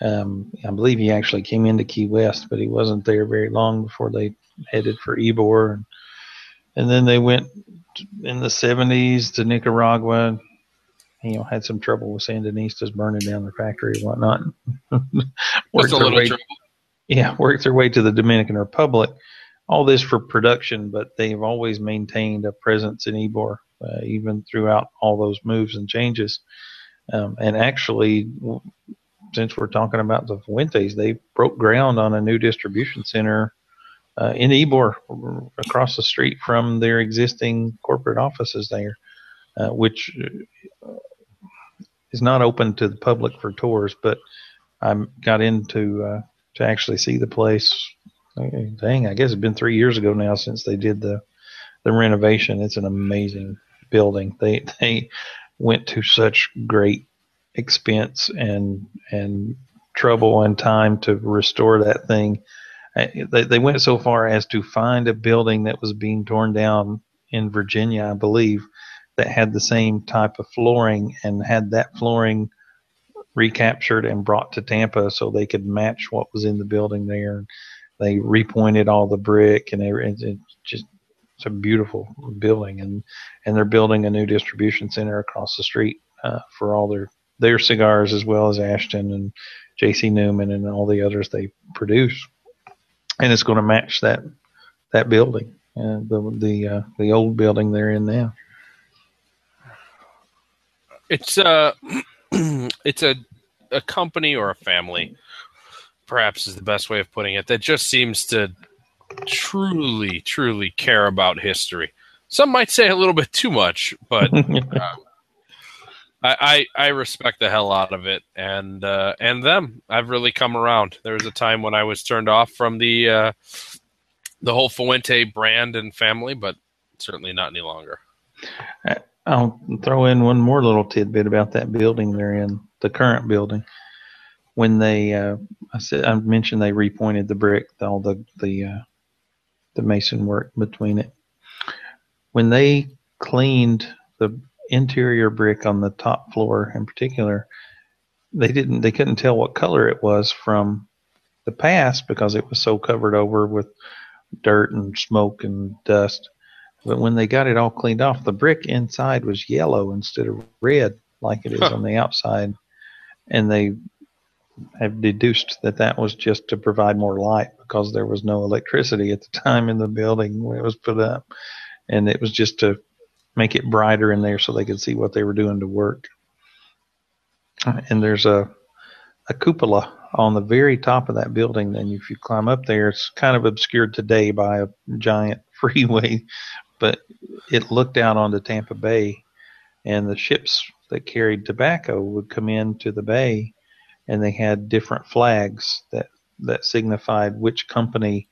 um, I believe he actually came into Key West, but he wasn't there very long before they headed for Ybor. And, and then they went in the 70s to Nicaragua. and, You know, had some trouble with Sandinistas burning down their factory and whatnot. Just a little trouble. Yeah, worked their way to the Dominican Republic. All this for production, but they've always maintained a presence in Ybor, uh, even throughout all those moves and changes. Um, and actually, since we're talking about the Fuentes, they broke ground on a new distribution center uh, in Ybor, across the street from their existing corporate offices there, uh, which uh, is not open to the public for tours. But I got into uh, to actually see the place. Dang, I guess it's been three years ago now since they did the the renovation. It's an amazing building. They they went to such great expense and and trouble and time to restore that thing. Uh, They, they went so far as to find a building that was being torn down in Virginia, I believe, that had the same type of flooring and had that flooring recaptured and brought to Tampa so they could match what was in the building there. They repointed all the brick and they, just it's a beautiful building and and they're building a new distribution center across the street uh, for all their their cigars as well as Ashton and J.C. Newman and all the others they produce, and it's going to match that that building, uh, the the uh, the old building they're in now. It's uh it's a a company or a family, perhaps is the best way of putting it, that just seems to truly, truly care about history. Some might say a little bit too much, but um, I, I I respect the hell out of it, and uh, and them. I've really come around. There was a time when I was turned off from the uh, the whole Fuente brand and family, but certainly not any longer. I'll throw in one more little tidbit about that building they're in, the current building. When they, uh, I said, I mentioned they repointed the brick, all the the uh, the mason work between it. when they cleaned the interior brick on the top floor in particular, they didn't they couldn't tell what color it was from the past because it was so covered over with dirt and smoke and dust. But when they got it all cleaned off, the brick inside was yellow instead of red like it is on the outside. And they have deduced that that was just to provide more light because there was no electricity at the time in the building when it was put up. And it was just to make it brighter in there so they could see what they were doing to work. And there's a a cupola on the very top of that building. And if you climb up there, it's kind of obscured today by a giant freeway, but it looked out onto Tampa Bay, and the ships that carried tobacco would come into the bay, and they had different flags that that signified which company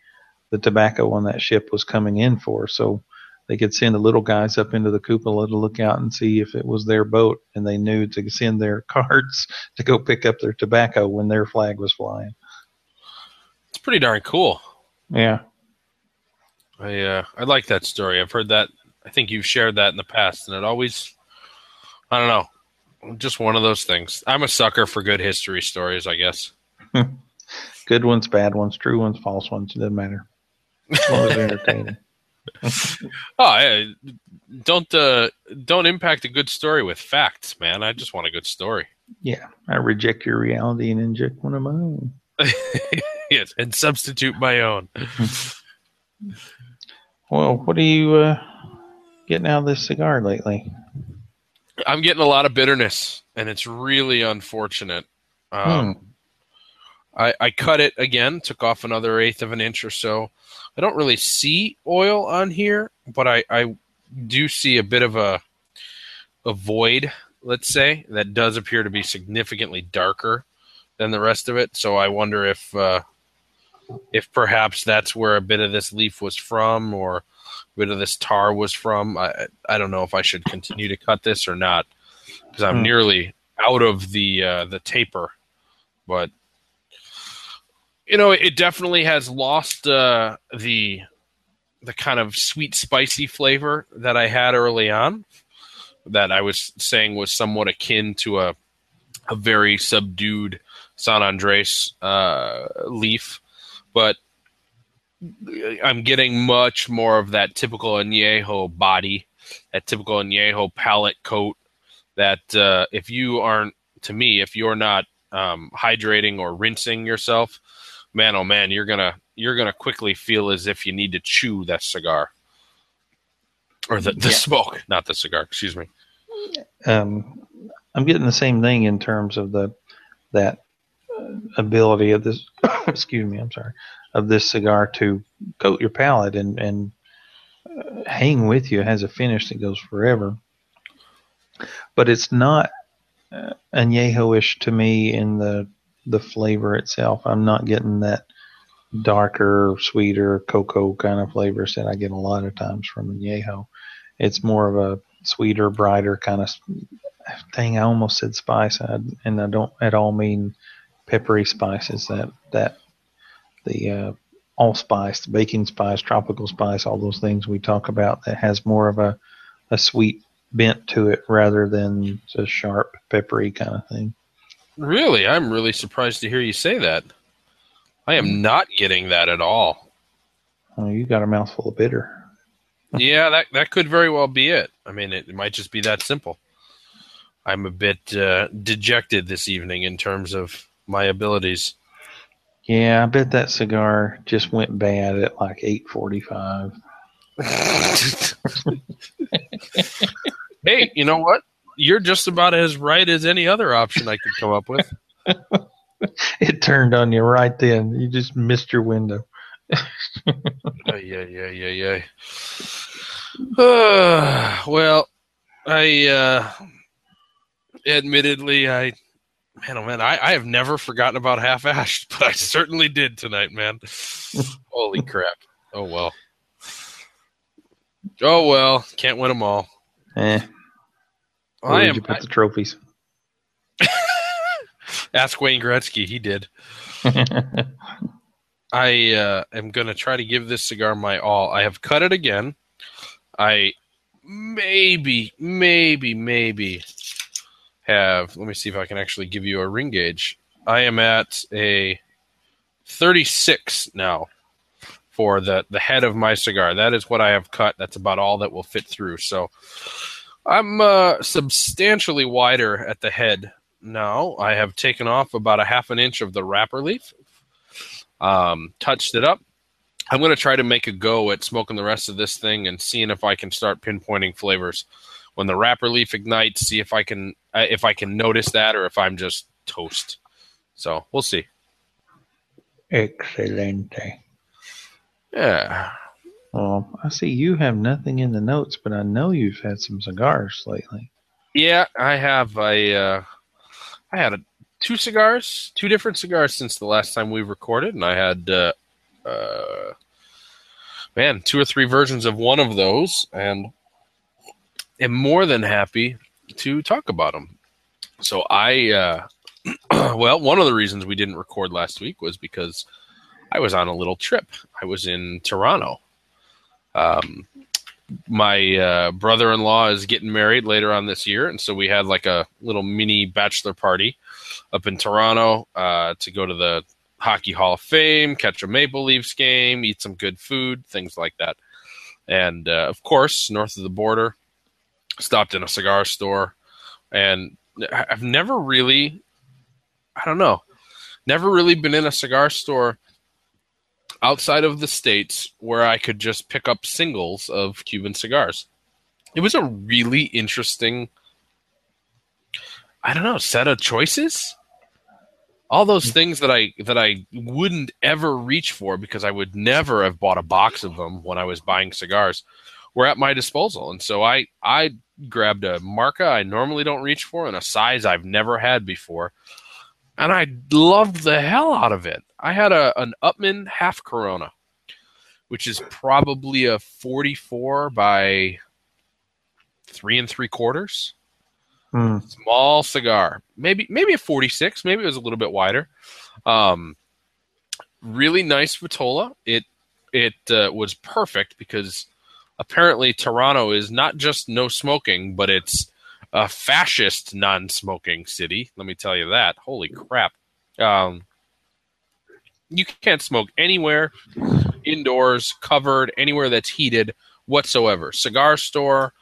the tobacco on that ship was coming in for. So they could send the little guys up into the cupola to look out and see if it was their boat, and they knew to send their carts to go pick up their tobacco when their flag was flying. It's pretty darn cool. Yeah. I uh, I like that story. I've heard that. I think you've shared that in the past, and it always, I don't know, just one of those things. I'm a sucker for good history stories. I guess. Good ones, bad ones, true ones, false ones. It doesn't matter. As long as they're entertaining. Oh, don't uh, don't impact a good story with facts, man. I just want a good story. Yeah. I reject your reality and inject one of my own. yes, and substitute my own. Well, what are you uh, getting out of this cigar lately? I'm getting a lot of bitterness, and it's really unfortunate. Um, Hmm. I, I cut it again, took off another eighth of an inch or so. I don't really see oil on here, but I, I do see a bit of a a void, let's say, that does appear to be significantly darker than the rest of it. So I wonder if uh, if perhaps that's where a bit of this leaf was from, or a bit of this tar was from. I I don't know if I should continue to cut this or not because I'm Hmm. nearly out of the uh, the taper, but you know it definitely has lost uh, the the kind of sweet spicy flavor that I had early on that I was saying was somewhat akin to a a very subdued San Andres uh, leaf, but I'm getting much more of that typical añejo body, that typical añejo palate coat. That uh, if you aren't, to me, if you're not um, hydrating or rinsing yourself, man, oh man, you're gonna you're gonna quickly feel as if you need to chew that cigar or the, the Yeah. smoke, not the cigar. Excuse me. um, I'm getting the same thing in terms of the that ability of this. excuse me, I'm sorry, of this cigar to coat your palate and and uh, hang with you. It has a finish that goes forever, but it's not uh, añejo-ish to me in the the flavor itself. I'm not getting that darker, sweeter cocoa kind of flavors that I get a lot of times from añejo. It's more of a sweeter, brighter kind of thing. I almost said spice, and I don't at all mean peppery spices. That that the uh, allspice, the baking spice, tropical spice, all those things we talk about that has more of a a sweet bent to it rather than a sharp, peppery kind of thing. Really, I'm really surprised to hear you say that. I am not getting that at all. Oh, you got a mouthful of bitter. yeah, that that could very well be it. I mean, it, might just be that simple. I'm a bit uh, dejected this evening in terms of my abilities. Yeah, I bet that cigar just went bad at like eight forty-five. hey, you know what? You're just about as right as any other option I could come up with. It turned on you right then. You just missed your window. yeah, yeah, yeah, yeah, yeah. well, I uh, admittedly, I man, oh man, I, I have never forgotten about half ashed, but I certainly did tonight, man. Holy crap! Oh well. Oh well, can't win them all. Eh. Where I did am. you put the trophies? ask Wayne Gretzky; he did. I uh, am going to try to give this cigar my all. I have cut it again. I maybe, maybe, maybe have. Let me see if I can actually give you a ring gauge. I am at a 36 now for the the head of my cigar. That is what I have cut. That's about all that will fit through. So I'm uh, substantially wider at the head now. I have taken off about a half an inch of the wrapper leaf, um, touched it up. I'm going to try to make a go at smoking the rest of this thing and seeing if I can start pinpointing flavors when the wrapper leaf ignites. See if I can uh, if I can notice that or if I'm just toast. So we'll see. Excelente. Yeah. Well, I see you have nothing in the notes, but I know you've had some cigars lately. Yeah, I have. I uh, I had a, two cigars, two different cigars since the last time we recorded, and I had uh, uh, man two or three versions of one of those, and am more than happy to talk about them. So I, uh, well, one of the reasons we didn't record last week was because I was on a little trip. I was in Toronto. Um, my uh, brother-in-law is getting married later on this year, and so we had like a little mini bachelor party up in Toronto uh, to go to the Hockey Hall of Fame, catch a Maple Leafs game, eat some good food, things like that. And uh, of course, north of the border, stopped in a cigar store, and I've never really, I don't know, never really been in a cigar store outside of the states where I could just pick up singles of Cuban cigars. It was a really interesting, I don't know, set of choices. All those mm-hmm. things that I that I wouldn't ever reach for because I would never have bought a box of them when I was buying cigars were at my disposal. And so I I grabbed a marca I normally don't reach for and a size I've never had before. And I loved the hell out of it. I had a an Upmann half Corona, which is probably a 44 by three and three quarters. Hmm. Small cigar, maybe maybe a 46, maybe it was a little bit wider. Um, really nice Vitola. It it uh, was perfect because apparently Toronto is not just no smoking, but it's a fascist non-smoking city. Let me tell you that. Holy crap! Um, you can't smoke anywhere, indoors, covered, anywhere that's heated whatsoever. Cigar store,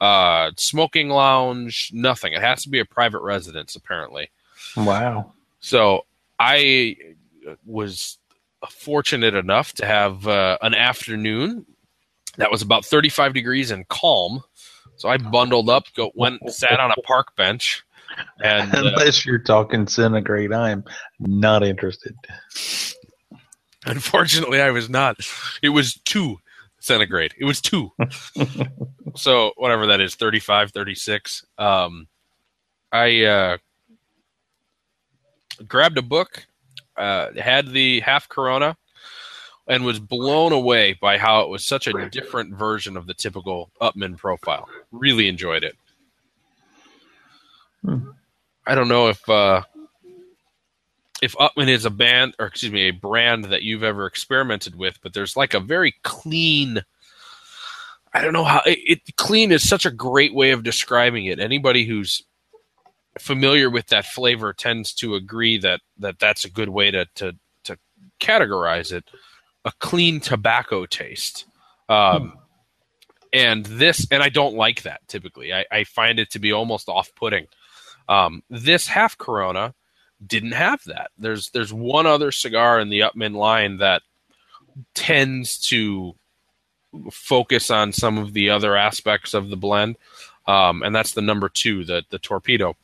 uh, smoking lounge, nothing. It has to be a private residence, apparently. Wow. So I was fortunate enough to have uh, an afternoon that was about 35 degrees and calm. So I bundled up, go went sat on a park bench, and uh, Unless you're talking centigrade, I am not interested. unfortunately I was not. It was two centigrade. It was two. so whatever that is, 35, 36. Um, I uh, grabbed a book, uh, had the half Corona, and was blown away by how it was such a different version of the typical Upmann profile. Really enjoyed it. Hmm. I don't know if uh, if Upmann is a band or excuse me a brand that you've ever experimented with, but there's like a very clean. I don't know how it, it clean is such a great way of describing it. Anybody who's familiar with that flavor tends to agree that that that's a good way to to to categorize it. A clean tobacco taste. Um, and this and i don't like that typically. I, I find it to be almost off-putting. Um, this half corona didn't have that. There's there's one other cigar in the Upmann line that tends to focus on some of the other aspects of the blend. Um, and that's the number two the the torpedo.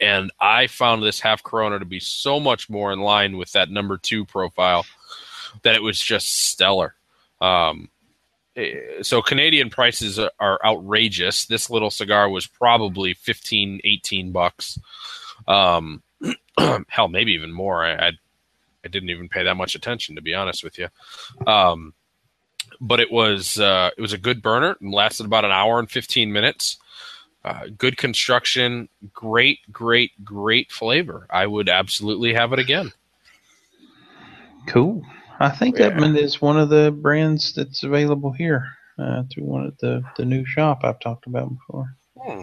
And i found this half corona to be so much more in line with that number two profile that it was just stellar um, so Canadian prices are, are outrageous. This little cigar was probably 15, 18 bucks. Um, hell, maybe even more. I, I, I didn't even pay that much attention to be honest with you. Um, but it was uh, it was a good burner and lasted about an hour and 15 minutes. Uh, good construction, great, great, great flavor. I would absolutely have it again. Cool. I think Yeah. Upmann is one of the brands that's available here. uh, through one of the the new shop I've talked about before. Hmm.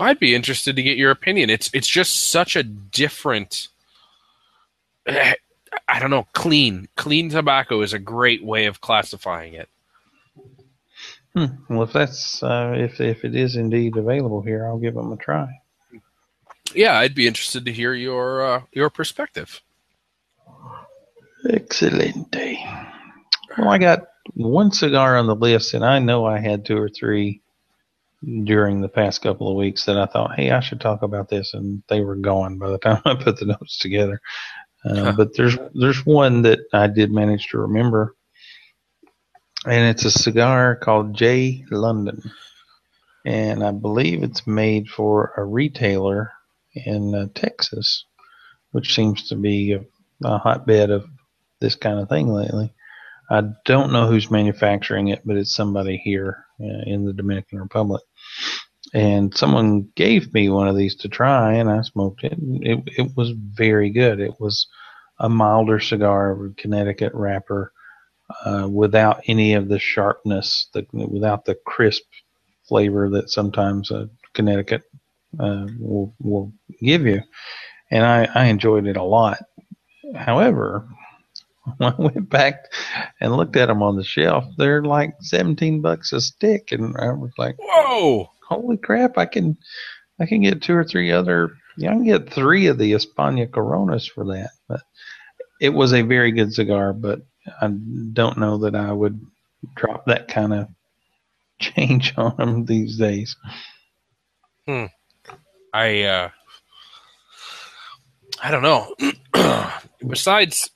I'd be interested to get your opinion. It's it's just such a different. I don't know. Clean, clean tobacco is a great way of classifying it. Hmm. Well, if that's uh, if if it is indeed available here, I'll give them a try. Yeah, I'd be interested to hear your uh, your perspective. Excellent. Well, I got one cigar on the list, and I know I had two or three during the past couple of weeks that I thought, hey, I should talk about this, and they were gone by the time I put the notes together. Uh, huh. But there's there's one that I did manage to remember, and it's a cigar called J London, and I believe it's made for a retailer in uh, Texas, which seems to be a, a hotbed of this kind of thing lately. I don't know who's manufacturing it, but it's somebody here uh, in the Dominican Republic. And someone gave me one of these to try, and I smoked it. It, it was very good. It was a milder cigar, Connecticut wrapper, uh, without any of the sharpness, the, without the crisp flavor that sometimes a Connecticut uh, will, will give you. And I, I enjoyed it a lot. However, I went back and looked at them on the shelf, they're like 17 bucks a stick. And I was like, whoa, holy crap. I can, I can get two or three other, yeah, I can get three of the España Coronas for that. But it was a very good cigar, but I don't know that I would drop that kind of change on them these days. Hmm. I, uh, I don't know. Besides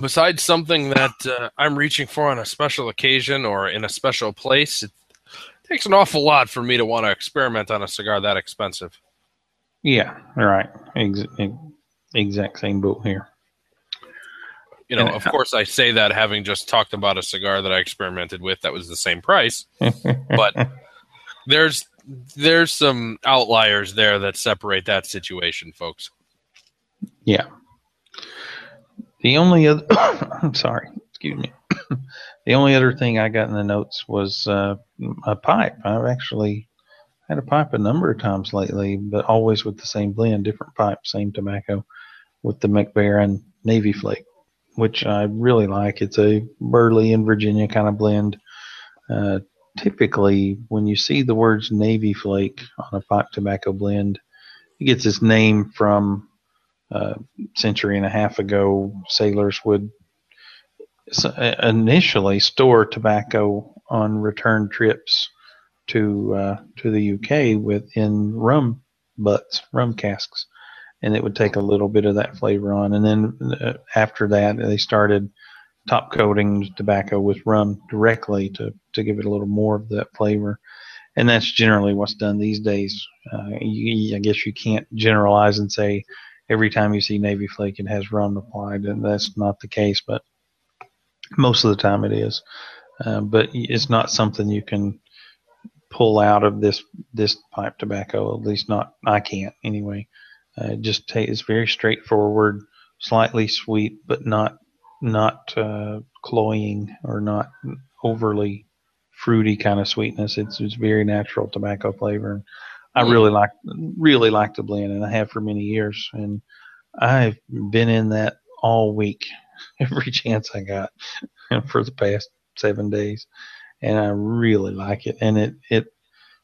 besides something that uh, I'm reaching for on a special occasion or in a special place, it takes an awful lot for me to want to experiment on a cigar that expensive. Yeah, right. Ex- exact same boat here. You know, and, of course, I say that having just talked about a cigar that I experimented with that was the same price, but there's there's some outliers there that separate that situation, folks. Yeah, the only other, I'm sorry, excuse me. the only other thing I got in the notes was uh, a pipe. I've actually had a pipe a number of times lately, but always with the same blend, different pipe, same tobacco, with the Mac Baren Navy Flake, which I really like. It's a Burley and Virginia kind of blend. Uh, typically, when you see the words Navy Flake on a pipe tobacco blend, it gets its name from uh, century and a half ago, sailors would uh, initially store tobacco on return trips to uh, to the UK within rum butts, rum casks, and it would take a little bit of that flavor on. And then uh, after that, they started top coating tobacco with rum directly to to give it a little more of that flavor. And that's generally what's done these days. Uh, you, I guess you can't generalize and say every time you see Navy Flake, it has rum applied, and that's not the case, but most of the time it is. Uh, but it's not something you can pull out of this this pipe tobacco. At least not I can't anyway. Uh, just it's very straightforward, slightly sweet, but not not uh, cloying or not overly fruity kind of sweetness. It's it's very natural tobacco flavor. I really like really like the blend, and I have for many years. And I've been in that all week, every chance I got for the past seven days, and I really like it. And it it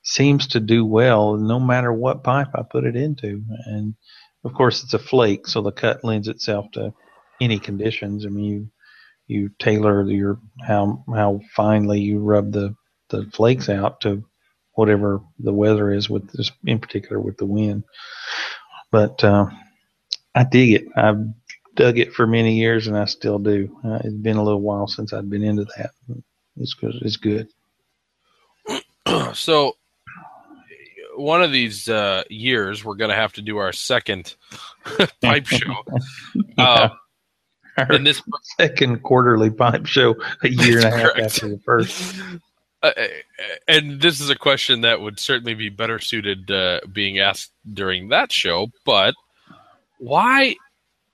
seems to do well no matter what pipe I put it into. And of course, it's a flake, so the cut lends itself to any conditions. I mean, you you tailor your how how finely you rub the the flakes out to whatever the weather is with this, in particular with the wind. But uh, I dig it. I've dug it for many years, and I still do. Uh, it's been a little while since I've been into that. It's good. It's good. so, one of these uh, years, we're going to have to do our second pipe show. yeah. Um, in this second quarterly pipe show, a year and a half correct. after the first. Uh, uh, and this is a question that would certainly be better suited uh, being asked during that show. But why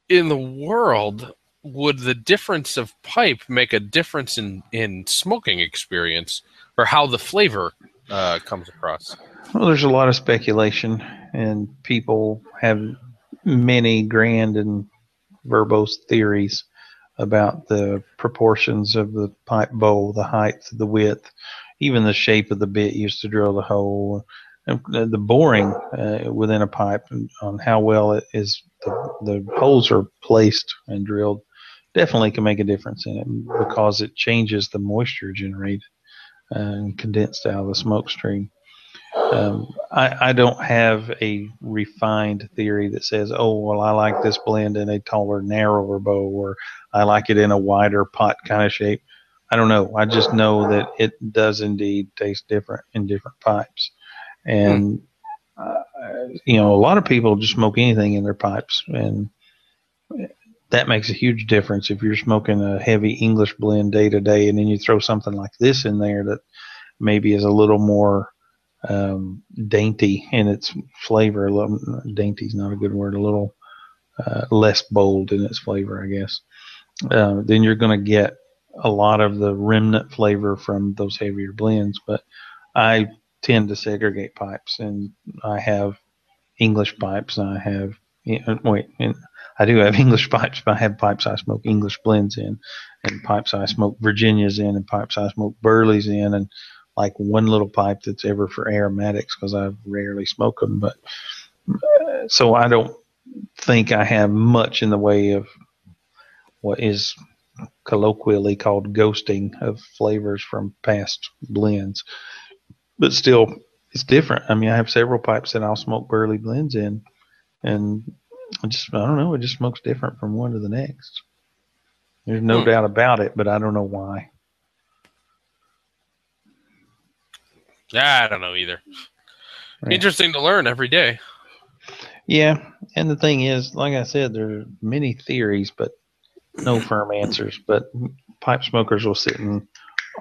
in the world would the difference of pipe make a difference in in smoking experience or how the flavor uh, comes across? Well, there's a lot of speculation, and people have many grand and verbose theories about the proportions of the pipe bowl, the height, the width, even the shape of the bit used to drill the hole, and the boring uh, within a pipe on how well it is the, the holes are placed and drilled definitely can make a difference in it because it changes the moisture generated and condensed out of the smoke stream. Um, I, I, don't have a refined theory that says, oh, well, I like this blend in a taller, narrower bow, or I like it in a wider pot kind of shape. I don't know. I just know that it does indeed taste different in different pipes. And, uh, you know, a lot of people just smoke anything in their pipes. And that makes a huge difference if you're smoking a heavy English blend day to day and then you throw something like this in there that maybe is a little more um, dainty in its flavor. Dainty is not a good word. A little uh, less bold in its flavor, I guess. Uh, then you're going to get a lot of the remnant flavor from those heavier blends. But I tend to segregate pipes, and I have English pipes, and I have wait, and I do have English pipes, but I have pipes I smoke English blends in, and pipes I smoke Virginias in, and pipes I smoke Burleys in, and like one little pipe that's ever for aromatics because I rarely smoke them. But uh, so I don't think I have much in the way of what is colloquially called ghosting of flavors from past blends. But still, it's different. I mean, I have several pipes that I'll smoke Burley blends in, and I just I don't know. It just smokes different from one to the next. There's no hmm. doubt about it, but I don't know why. I don't know either. Right. Interesting to learn every day. Yeah, and the thing is, like I said, there are many theories, but no firm answers. But pipe smokers will sit and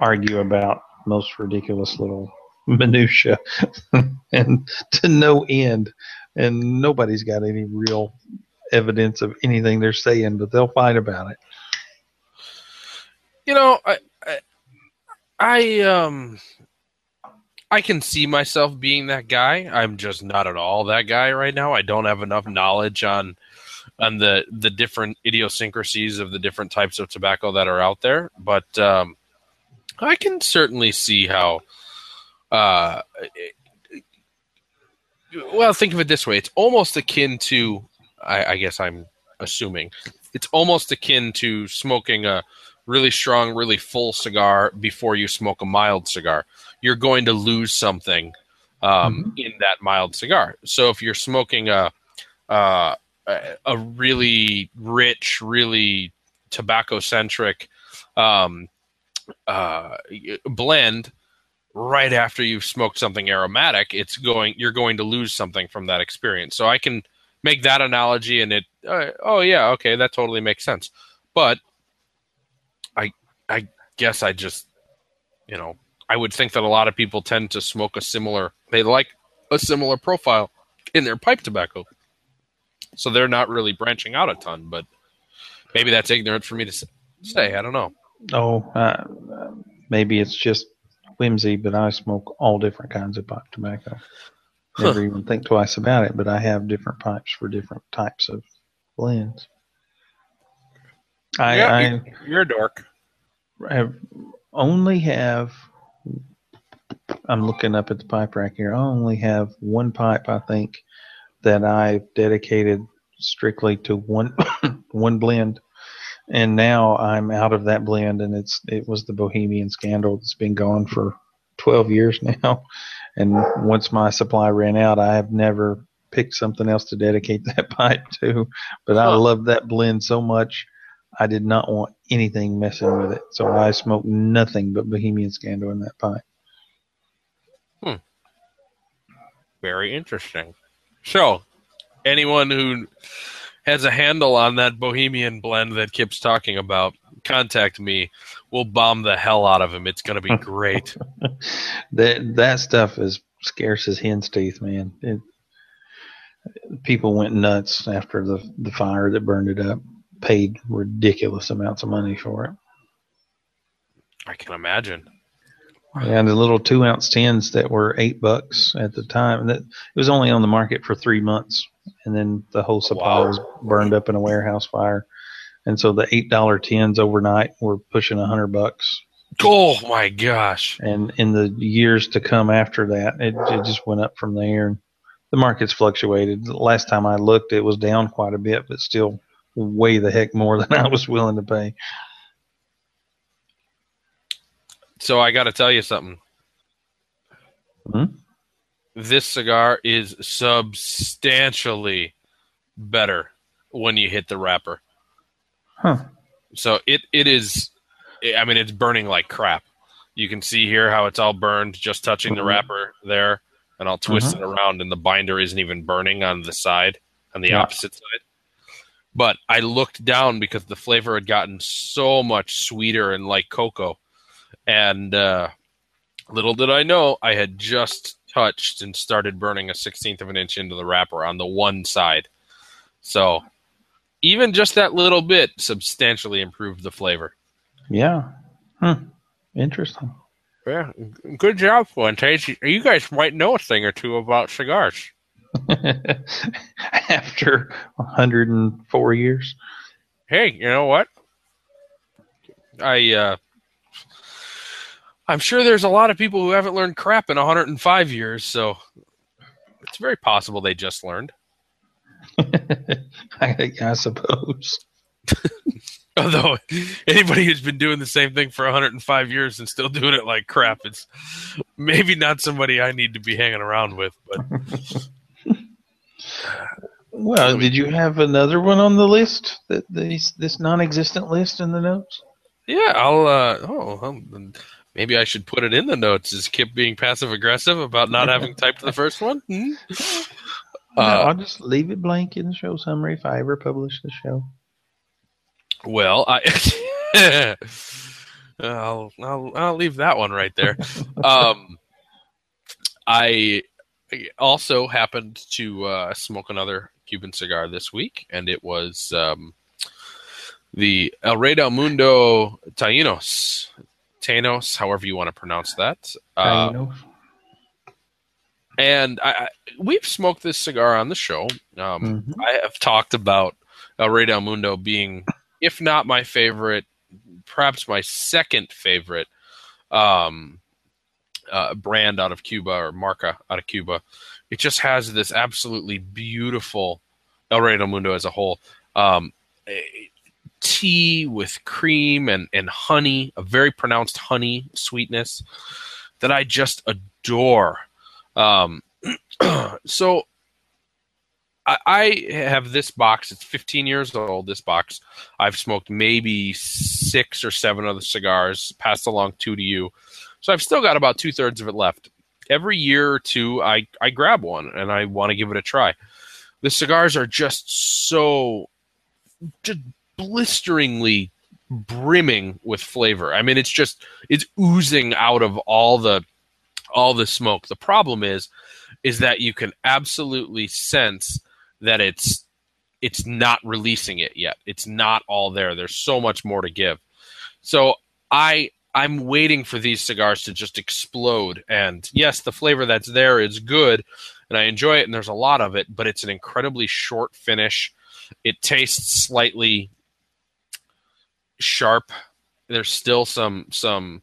argue about most ridiculous little minutia and to no end and nobody's got any real evidence of anything they're saying but they'll fight about it you know i i, I um I can see myself being that guy. I'm just not at all that guy right now. I don't have enough knowledge on on the the different idiosyncrasies of the different types of tobacco that are out there. But um, I can certainly see how. Uh, well, think of it this way: it's almost akin to. I, I guess I'm assuming it's almost akin to smoking a really strong, really full cigar before you smoke a mild cigar. You're going to lose something um, mm-hmm. in that mild cigar. So if you're smoking a, uh, a really rich, really tobacco centric um, uh, blend right after you've smoked something aromatic, it's going you're going to lose something from that experience. So I can make that analogy, and it uh, oh yeah okay that totally makes sense. But I I guess I just you know I would think that a lot of people tend to smoke a similar they like a similar profile in their pipe tobacco so they're not really branching out a ton. But maybe that's ignorant for me to say. I don't know. Oh, uh, maybe it's just whimsy, but I smoke all different kinds of pipe tobacco. Never huh. even think twice about it, but I have different pipes for different types of blends. I, yeah, I you're a dork. I only have. I'm looking up at the pipe rack here. I only have one pipe, I think, that I've dedicated strictly to one one blend, and now I'm out of that blend, and it's it was the Bohemian Scandal that's been gone for 12 years now, and once my supply ran out, I have never picked something else to dedicate that pipe to, but I love that blend so much. I did not want anything messing with it, so I smoked nothing but Bohemian Scandal in that pipe. Hmm. Very interesting. So, anyone who has a handle on that Bohemian blend that Kip's talking about, contact me. We'll bomb the hell out of him. It's going to be great. that that stuff is scarce as hen's teeth, man. It, people went nuts after the the fire that burned it up. Paid ridiculous amounts of money for it. I can imagine. And the little two ounce tins that were eight bucks at the time, that it was only on the market for three months, and then the whole oh, supply Wow. was burned up in a warehouse fire. And so the eight dollar tins overnight were pushing a hundred bucks. Oh my gosh. And in the years to come after that, it, it just went up from there. And the market's fluctuated. The last time I looked, it was down quite a bit, but still way the heck more than I was willing to pay. So I got to tell you something. Hmm? This cigar is substantially better when you hit the wrapper. Huh. So it it is. I mean, it's burning like crap. You can see here how it's all burned, just touching the Mhm. wrapper there, and I'll twist it around, and the binder isn't even burning on the side, on the Yeah. opposite side. But I looked down because the flavor had gotten so much sweeter and like cocoa, and uh, little did I know, I had just touched and started burning a sixteenth of an inch into the wrapper on the one side. So even just that little bit substantially improved the flavor. Yeah. Hmm. Interesting. Yeah, good job, Fuentes. You guys might know a thing or two about cigars. After 104 years. Hey, you know what? I uh I'm sure there's a lot of people who haven't learned crap in 105 years, so it's very possible they just learned. I, I suppose. Although anybody who's been doing the same thing for 105 years and still doing it like crap, it's maybe not somebody I need to be hanging around with. But Well, did you have another one on the list? That this this non-existent list in the notes? yeah, I'll. Uh, oh, um, maybe I should put it in the notes. Is Kip being passive aggressive about not having typed the first one? Hmm? no, Uh, I'll just leave it blank in the show summary if I ever publish the show. Well, I. I'll, I'll I'll leave that one right there. Um, I also happened to uh, smoke another Cuban cigar this week, and it was um, the El Rey del Mundo Tainos, Tainos, however you want to pronounce that. Uh, and I, I, we've smoked this cigar on the show. Um, Mhm. I have talked about El Rey del Mundo being, if not my favorite, perhaps my second favorite um, uh, brand out of Cuba or marca out of Cuba. It just has this absolutely beautiful El Rey del Mundo as a whole. Um, tea with cream and, and honey, a very pronounced honey sweetness that I just adore. Um, so I, I have this box. It's 15 years old. This box. I've smoked maybe six or seven other cigars. Passed along two to you. So I've still got about two thirds of it left. Every year or two, I I grab one and I want to give it a try. The cigars are just so just blisteringly brimming with flavor. I mean, it's just it's oozing out of all the all the smoke. The problem is is that you can absolutely sense that it's it's not releasing it yet. It's not all there. There's so much more to give. So I I'm waiting for these cigars to just explode. And yes, the flavor that's there is good, and I enjoy it, and there's a lot of it. But it's an incredibly short finish. It tastes slightly sharp. There's still some some.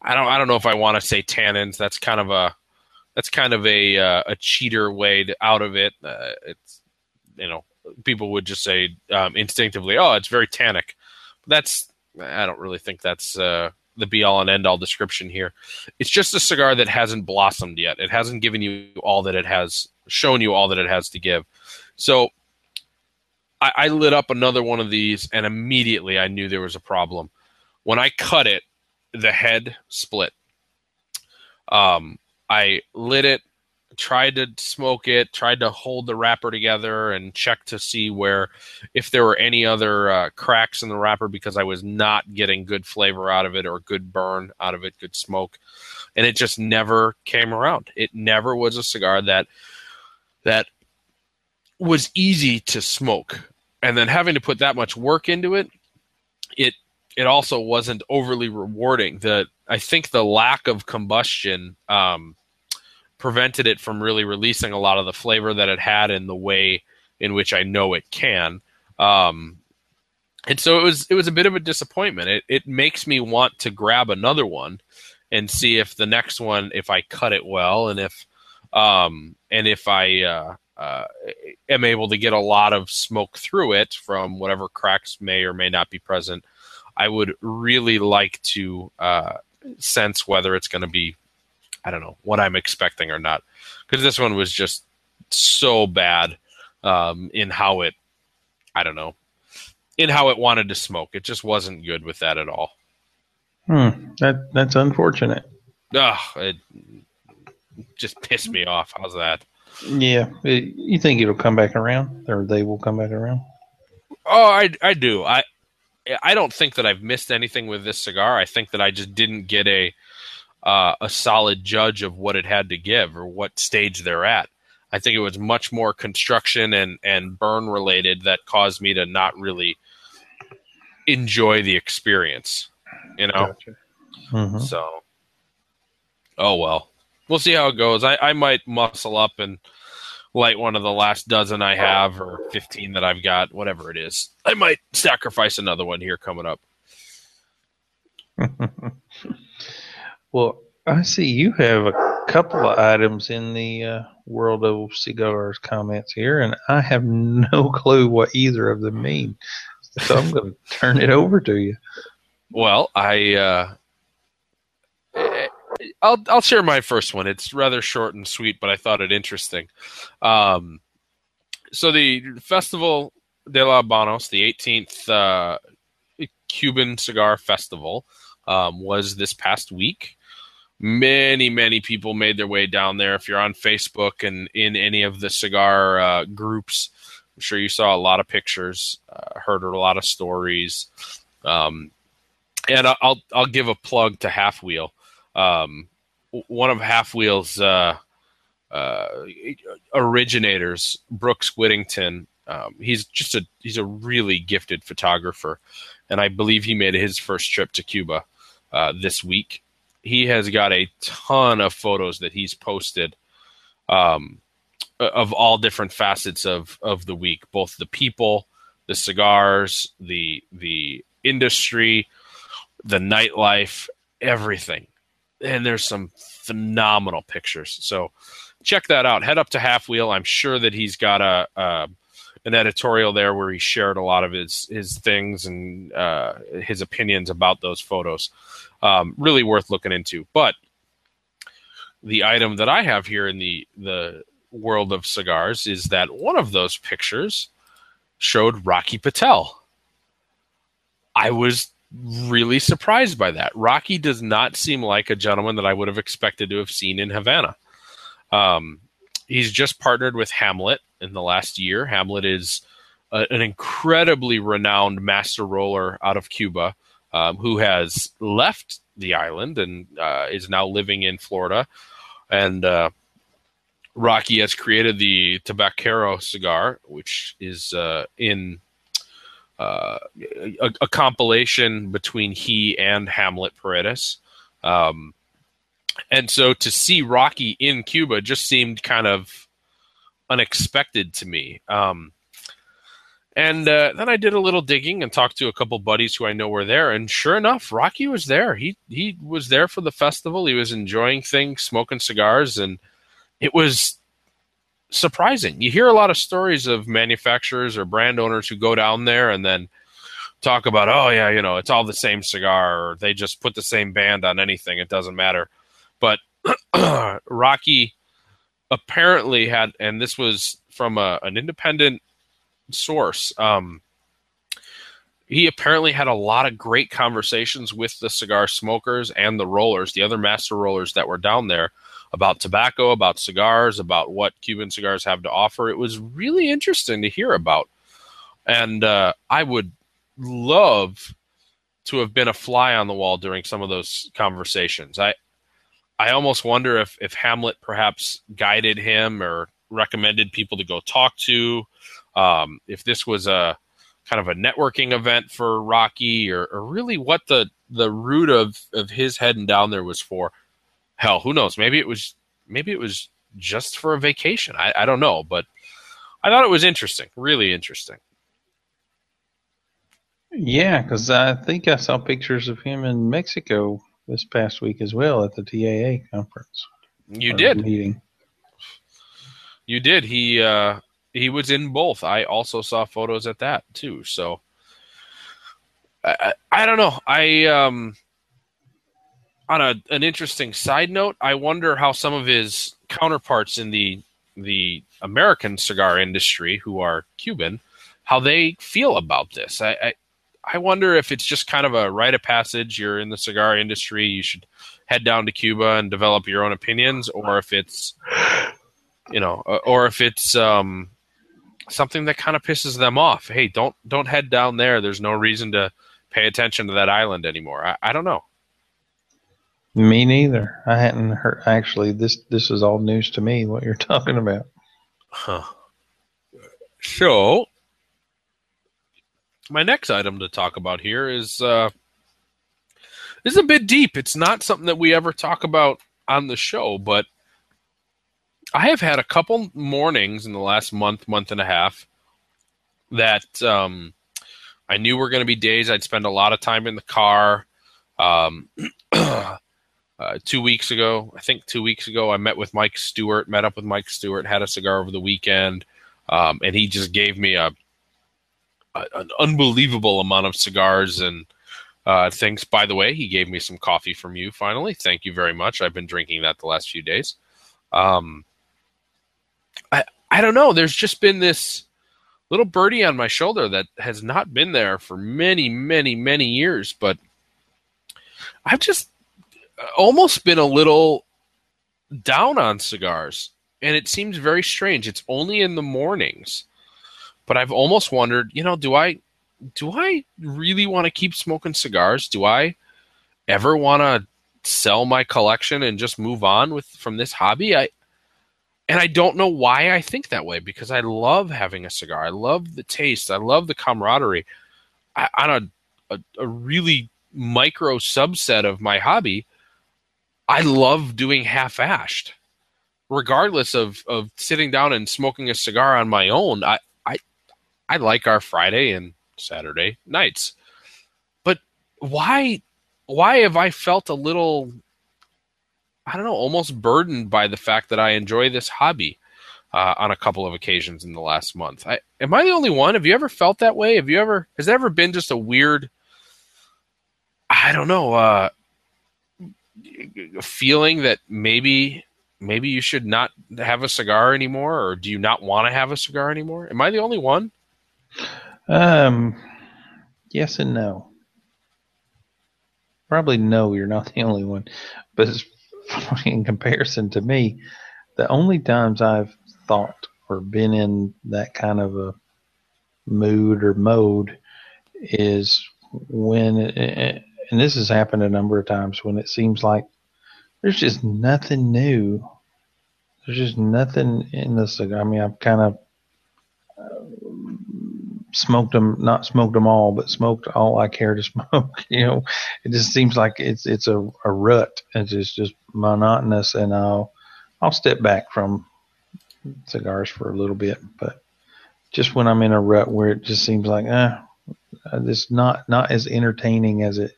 I don't I don't know if I want to say tannins. That's kind of a that's kind of a uh, a cheater way to, out of it. Uh, it's you know people would just say um, instinctively, oh, it's very tannic. But that's I don't really think that's uh, the be all and end all description here. It's just a cigar that hasn't blossomed yet. It hasn't given you all that it has shown you all that it has to give. So I, I lit up another one of these, and immediately I knew there was a problem. When I cut it, the head split. Um, I lit it, tried to smoke it, tried to hold the wrapper together, and check to see where if there were any other uh, cracks in the wrapper because I was not getting good flavor out of it or good burn out of it, good smoke, and it just never came around. It never was a cigar that that was easy to smoke. and then having to put that much work into it, it it also wasn't overly rewarding. The I think the lack of combustion um, prevented it from really releasing a lot of the flavor that it had in the way in which I know it can. Um, and so it was it was a bit of a disappointment. It it makes me want to grab another one and see if the next one if I cut it well and if um, and if I uh, uh, am able to get a lot of smoke through it from whatever cracks may or may not be present. I would really like to uh, sense whether it's going to be, I don't know, what I'm expecting or not. Because this one was just so bad um, in how it, I don't know, in how it wanted to smoke. It just wasn't good with that at all. Hmm. That that's unfortunate. Ugh, it just pissed me off. How's that? Yeah. It, you think it'll come back around, or they will come back around? Oh, I I do. I I don't think that I've missed anything with this cigar. I think that I just didn't get a uh, a solid judge of what it had to give or what stage they're at. I think it was much more construction and and burn related that caused me to not really enjoy the experience. You know, Gotcha. Mhm. so oh well, we'll see how it goes. I I might muscle up and light one of the last dozen I have or fifteen that I've got, whatever it is. I might sacrifice another one here coming up. well, I see you have a couple of items in the uh, world of cigars comments here, and I have no clue what either of them mean. So I'm going to turn it over to you. Well, I uh, I'll I'll share my first one. It's rather short and sweet, but I thought it interesting. Um, so the Festival de la Habanos, the 18th uh, Cuban Cigar Festival, um, was this past week. Many many people made their way down there. If you're on Facebook and in any of the cigar uh, groups, I'm sure you saw a lot of pictures, uh, heard a lot of stories. Um, and I'll I'll give a plug to Half Wheel. Um, one of Half Wheel's uh, uh, originators, Brooks Whittington. Um, he's just a he's a really gifted photographer, and I believe he made his first trip to Cuba uh, this week. He has got a ton of photos that he's posted um, of all different facets of of the week, both the people, the cigars, the the industry, the nightlife, everything. And there's some phenomenal pictures. So check that out. Head up to Half Wheel. I'm sure that he's got a, a an editorial there where he shared a lot of his his things and uh, his opinions about those photos. Um, really worth looking into. But the item that I have here in the the world of cigars is that one of those pictures showed Rocky Patel. I was really surprised by that. Rocky does not seem like a gentleman that I would have expected to have seen in Havana. Um, he's just partnered with Hamlet in the last year. Hamlet is a, an incredibly renowned master roller out of Cuba um, who has left the island and uh, is now living in Florida. And uh, Rocky has created the Tabaquero cigar, which is uh, in uh, a, a compilation between he and Hamlet Paredes. Um, and so to see Rocky in Cuba just seemed kind of unexpected to me. Um, and uh, then I did a little digging and talked to a couple buddies who I know were there, and sure enough, Rocky was there. He he was there for the festival. He was enjoying things, smoking cigars, and it was surprising. You hear a lot of stories of manufacturers or brand owners who go down there and then talk about, oh yeah, you know, it's all the same cigar, or they just put the same band on anything. It doesn't matter. But Rocky apparently had, and this was from a, an independent source. Um, he apparently had a lot of great conversations with the cigar smokers and the rollers, the other master rollers that were down there about tobacco, about cigars, about what Cuban cigars have to offer. It was really interesting to hear about. And uh, I would love to have been a fly on the wall during some of those conversations. I I almost wonder if if Hamlet perhaps guided him or recommended people to go talk to. Um, if this was a kind of a networking event for Rocky, or, or really what the the root of of his heading down there was for. Hell, who knows? Maybe it was maybe it was just for a vacation. I, I don't know, but I thought it was interesting, really interesting. Yeah, because I think I saw pictures of him in Mexico this past week as well at the TAA conference. You did meeting. You did. He uh, he was in both. I also saw photos at that too. So I, I, I don't know. I um on a an interesting side note, I wonder how some of his counterparts in the the American cigar industry, who are Cuban, how they feel about this. I, I I wonder if it's just kind of a rite of passage. You're in the cigar industry, you should head down to Cuba and develop your own opinions, or if it's you know, or if it's um, something that kind of pisses them off. Hey, don't don't head down there. There's no reason to pay attention to that island anymore. I, I don't know. Me neither. I hadn't heard. Actually, this this is all news to me. What you're talking about? Huh. So, my next item to talk about here is uh, is a bit deep. It's not something that we ever talk about on the show, but I have had a couple mornings in the last month, month and a half that um, I knew were going to be days I'd spend a lot of time in the car. Um, uh, two weeks ago, I think two weeks ago, I met with Mike Stewart, met up with Mike Stewart, had a cigar over the weekend, um, and he just gave me a, an unbelievable amount of cigars and uh, things. By the way, he gave me some coffee from you. Finally, thank you very much. I've been drinking that the last few days. Um, I I don't know. There's just been this little birdie on my shoulder that has not been there for many, many, many years, but I've just almost been a little down on cigars. And it seems very strange. It's only in the mornings. But I've almost wondered, you know, do I do I really want to keep smoking cigars? Do I ever want to sell my collection and just move on with from this hobby? I and I don't know why I think that way because I love having a cigar. I love the taste. I love the camaraderie. I, on a, a, a really micro subset of my hobby, I love doing half ashed. Regardless of, of sitting down and smoking a cigar on my own, I, I like our Friday and Saturday nights. But why why have I felt a little I don't know, almost burdened by the fact that I enjoy this hobby uh, on a couple of occasions in the last month. I, am I the only one? Have you ever felt that way? Have you ever? Has there ever been just a weird? I don't know. Uh, feeling that maybe maybe you should not have a cigar anymore, or do you not want to have a cigar anymore? Am I the only one? Um, yes and no. Probably no, you're not the only one. But in comparison to me, the only times I've thought or been in that kind of a mood or mode is when, it, and this has happened a number of times, when it seems like there's just nothing new. There's just nothing in cigar. I mean, I've kind of smoked them, not smoked them all, but smoked all I care to smoke. you know, it just seems like it's it's a, a rut. It's just just monotonous, and I'll I'll step back from cigars for a little bit, but just when I'm in a rut where it just seems like, eh, it's not not as entertaining as it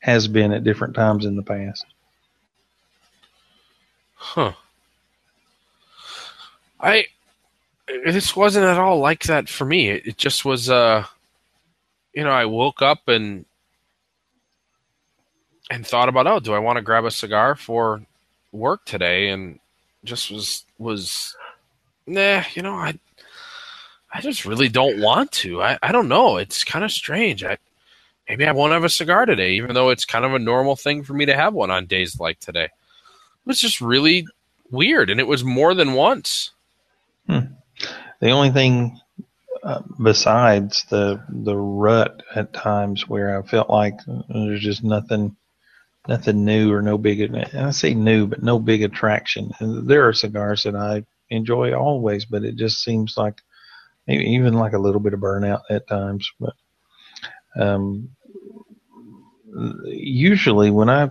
has been at different times in the past. Huh. I this wasn't at all like that for me. It, it just was, uh, you know, I woke up and and thought about, oh, do I want to grab a cigar for work today? And just was was, nah, you know, I I just really don't want to. I, I don't know. It's kind of strange. I maybe I won't have a cigar today, even though it's kind of a normal thing for me to have one on days like today. It was just really weird, and it was more than once. Hmm. The only thing uh, besides the the rut at times where I felt like there's just nothing nothing new or no big and I say new but no big attraction. And there are cigars that I enjoy always, but it just seems like even like a little bit of burnout at times. But um, usually when I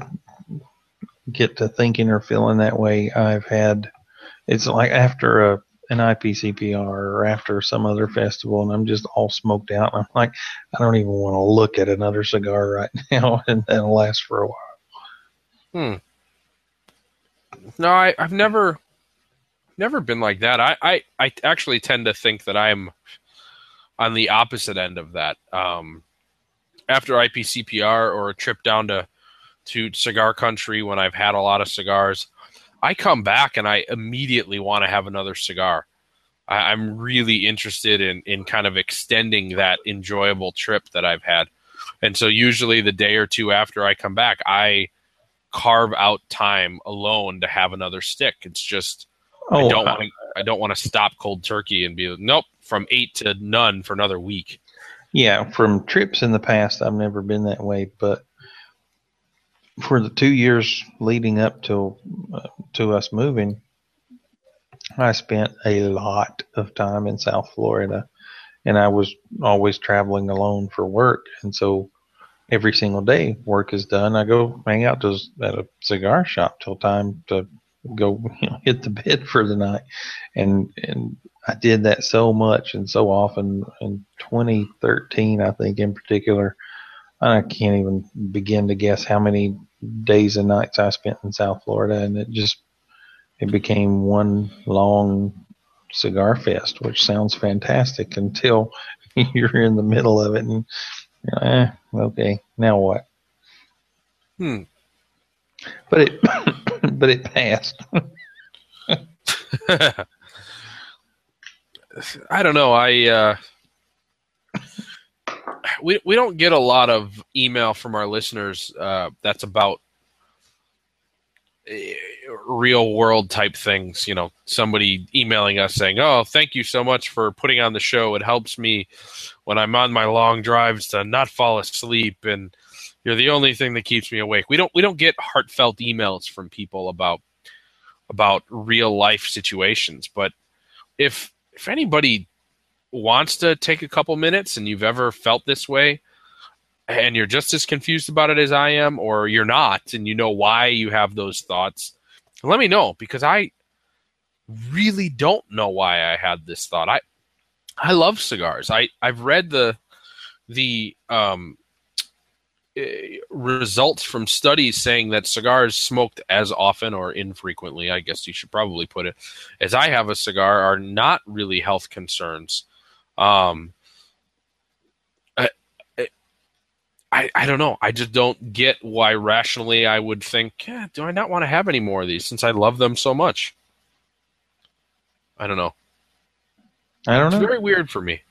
get to thinking or feeling that way, I've had it's like after a an IPCPR or after some other festival, and I'm just all smoked out. And I'm like, I don't even want to look at another cigar right now, and that'll last for a while. Hmm. No, I, I've never, never been like that. I, I, I actually tend to think that I'm on the opposite end of that. Um, after IPCPR or a trip down to to cigar country when I've had a lot of cigars, I come back and I immediately want to have another cigar. I, am really interested in in kind of extending that enjoyable trip that I've had. And so usually the day or two after I come back, I carve out time alone to have another stick. It's just oh, I don't want to I don't want to stop cold turkey and be nope from eight to none for another week. Yeah, from trips in the past, I've never been that way, but for the two years leading up to uh, to us moving, I spent a lot of time in South Florida, and I was always traveling alone for work, and so every single day work is done, I go hang out to at a cigar shop till time to go you know, hit the bed for the night, and and I did that so much and so often in 2013, I think in particular. I can't even begin to guess how many days and nights I spent in South Florida, and it just it became one long cigar fest, which sounds fantastic until you're in the middle of it and eh, okay, now what? Hmm. But it but it passed. I don't know. I uh, we we don't get a lot of email from our listeners uh, that's about eh, real world type things. You know, somebody emailing us saying, "Oh, thank you so much for putting on the show. It helps me when I'm on my long drives to not fall asleep, and you're the only thing that keeps me awake." We don't we don't get heartfelt emails from people about about real life situations, but if if anybody wants to take a couple minutes and you've ever felt this way and you're just as confused about it as I am, or you're not, and you know why you have those thoughts, let me know because I really don't know why I had this thought. I I love cigars. I I've read the the um, eh, results from studies saying that cigars smoked as often or infrequently, I guess you should probably put it, as I have a cigar, are not really health concerns. Um, I, I, I don't know. I just don't get why rationally I would think, yeah, do I not want to have any more of these since I love them so much? I don't know. I don't know. It's very weird for me.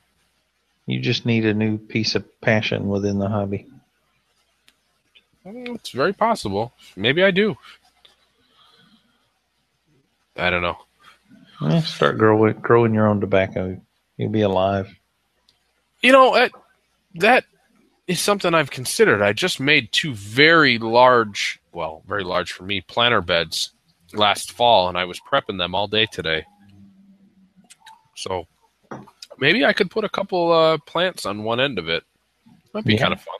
You just need a new piece of passion within the hobby. It's very possible. Maybe I do. I don't know. Yeah, start growing growing your own tobacco. You'll be alive. You know, that, that is something I've considered. I just made two very large, well, very large for me, planter beds last fall, and I was prepping them all day today. So maybe I could put a couple uh, plants on one end of it. Might be yeah. kind of fun.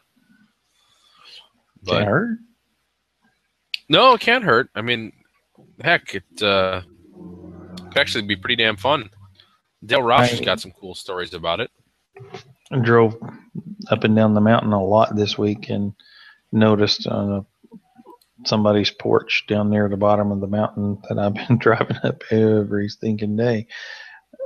But, can't hurt. No, it can't hurt. I mean, heck, it uh, could actually be pretty damn fun. Dale Ross has got some cool stories about it. I drove up and down the mountain a lot this week and noticed on a, somebody's porch down there at the bottom of the mountain that I've been driving up every stinking day.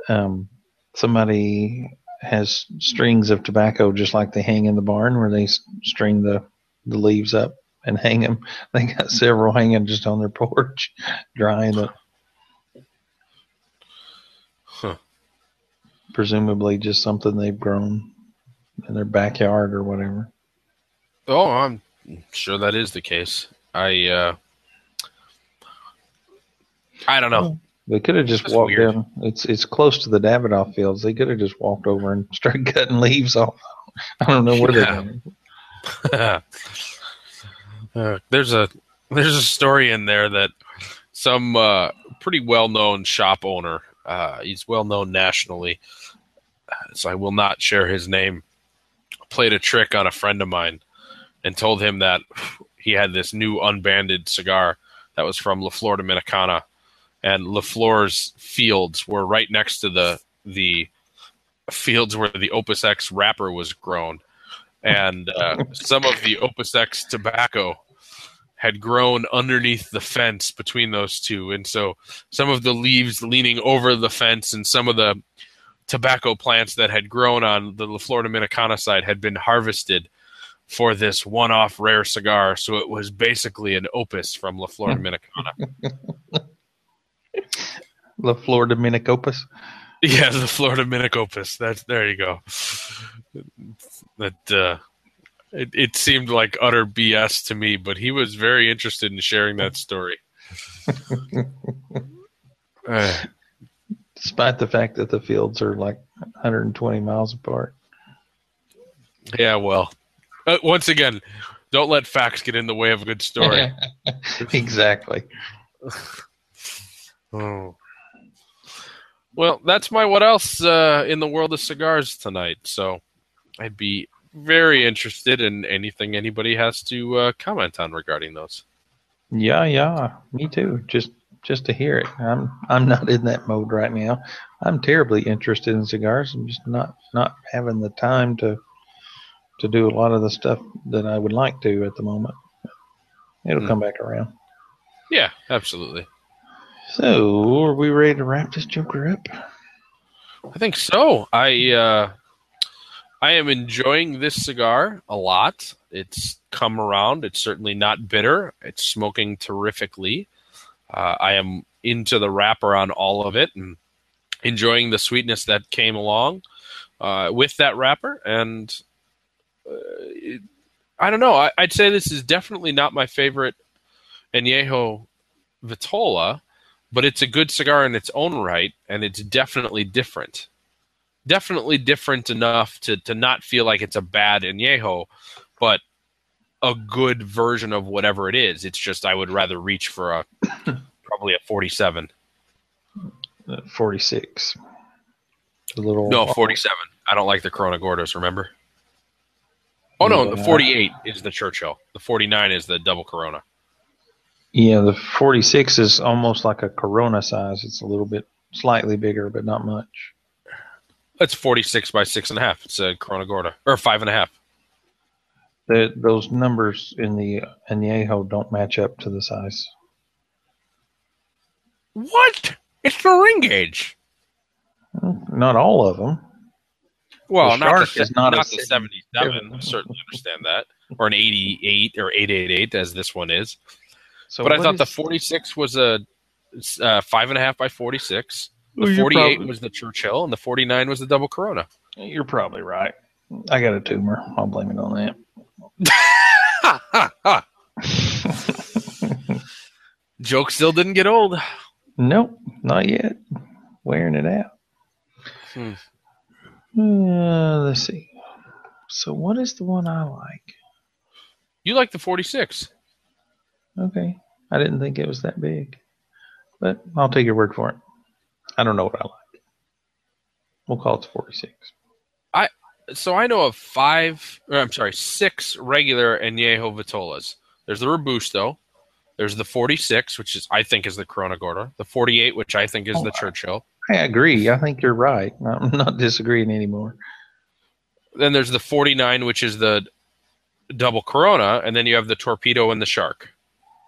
Um, somebody has strings of tobacco just like they hang in the barn where they string the, the leaves up and hang them. They got several hanging just on their porch, drying it. Presumably just something they've grown in their backyard or whatever. Oh, I'm sure that is the case. I uh I don't know. They could have just walked weird. down. It's it's close to the Davidoff fields. They could have just walked over and started cutting leaves off. I don't know where yeah. they're uh, there's a there's a story in there that some uh, pretty well known shop owner. Uh, he's well known nationally so I will not share his name, played a trick on a friend of mine and told him that he had this new unbanded cigar that was from La Flor Dominicana, and La Flor's fields were right next to the the fields where the Opus X wrapper was grown, and uh, some of the Opus X tobacco had grown underneath the fence between those two, and so some of the leaves leaning over the fence and some of the tobacco plants that had grown on the Florida Flor Dominicana side had been harvested for this one-off rare cigar. So it was basically an opus from La Florida Dominicana. La Florida Dominic Opus. yeah, the Florida Dominic opus. That's there you go. That uh, it, it seemed like utter BS to me, but he was very interested in sharing that story. Uh, Despite the fact that the fields are like 120 miles apart. yeah, well, uh, once again, don't let facts get in the way of a good story. exactly. Oh. Well, that's my what else uh, in the world of cigars tonight. So I'd be very interested in anything anybody has to uh, comment on regarding those. Yeah, yeah, me too. Just just to hear it. I'm I'm not in that mode right now. I'm terribly interested in cigars. I'm just not not having the time to to do a lot of the stuff that I would like to at the moment. It'll Hmm. come back around. Yeah, absolutely. So, are we ready to wrap this joker up? I think so. I uh, I am enjoying this cigar a lot. It's come around. It's certainly not bitter. It's smoking terrifically. Uh, I am into the wrapper on all of it and enjoying the sweetness that came along uh, with that wrapper. And uh, it, I don't know. I, I'd say this is definitely not my favorite Añejo Vitola, but it's a good cigar in its own right, and it's definitely different. Definitely different enough to to not feel like it's a bad añejo, but a good version of whatever it is. It's just I would rather reach for a probably a forty-seven. Uh, 46. A little No, forty-seven. I don't like the Corona Gordos. Remember? Oh no, the forty-eight is the Churchill. The forty-nine is the double Corona. Yeah, the 46 is almost like a Corona size. It's a little bit slightly bigger, but not much. That's forty-six by six and a half. It's a Corona Gorda or five and a half. The, those numbers in the Añejo don't match up to the size. What? It's the ring gauge. Not all of them. Well, The not the, is not not a the 77. 77. I certainly understand that. Or an 88 or 888, as this one is. So but I thought the is- 46 46 was a uh, five and a half by 46. The Well, 48 probably- was the Churchill, and the 49 was the double Corona. You're probably right. I got a tumor. I'll blame it on that. Joke still didn't get old. Nope, not yet. Wearing it out. Hmm. Uh, let's see. So, what is the one I like? You like the 46. Okay, I didn't think it was that big, but I'll take your word for it. I don't know what I like. We'll call it the 46. So I know of five, or I'm sorry, six regular Añejo Vitolas. There's the Robusto. There's the 46, which is I think is the Corona Gorda. The 48, which I think is Oh, the Churchill. I agree. I think you're right. I'm not disagreeing anymore. Then there's the 49, which is the double Corona, and then you have the Torpedo and the Shark.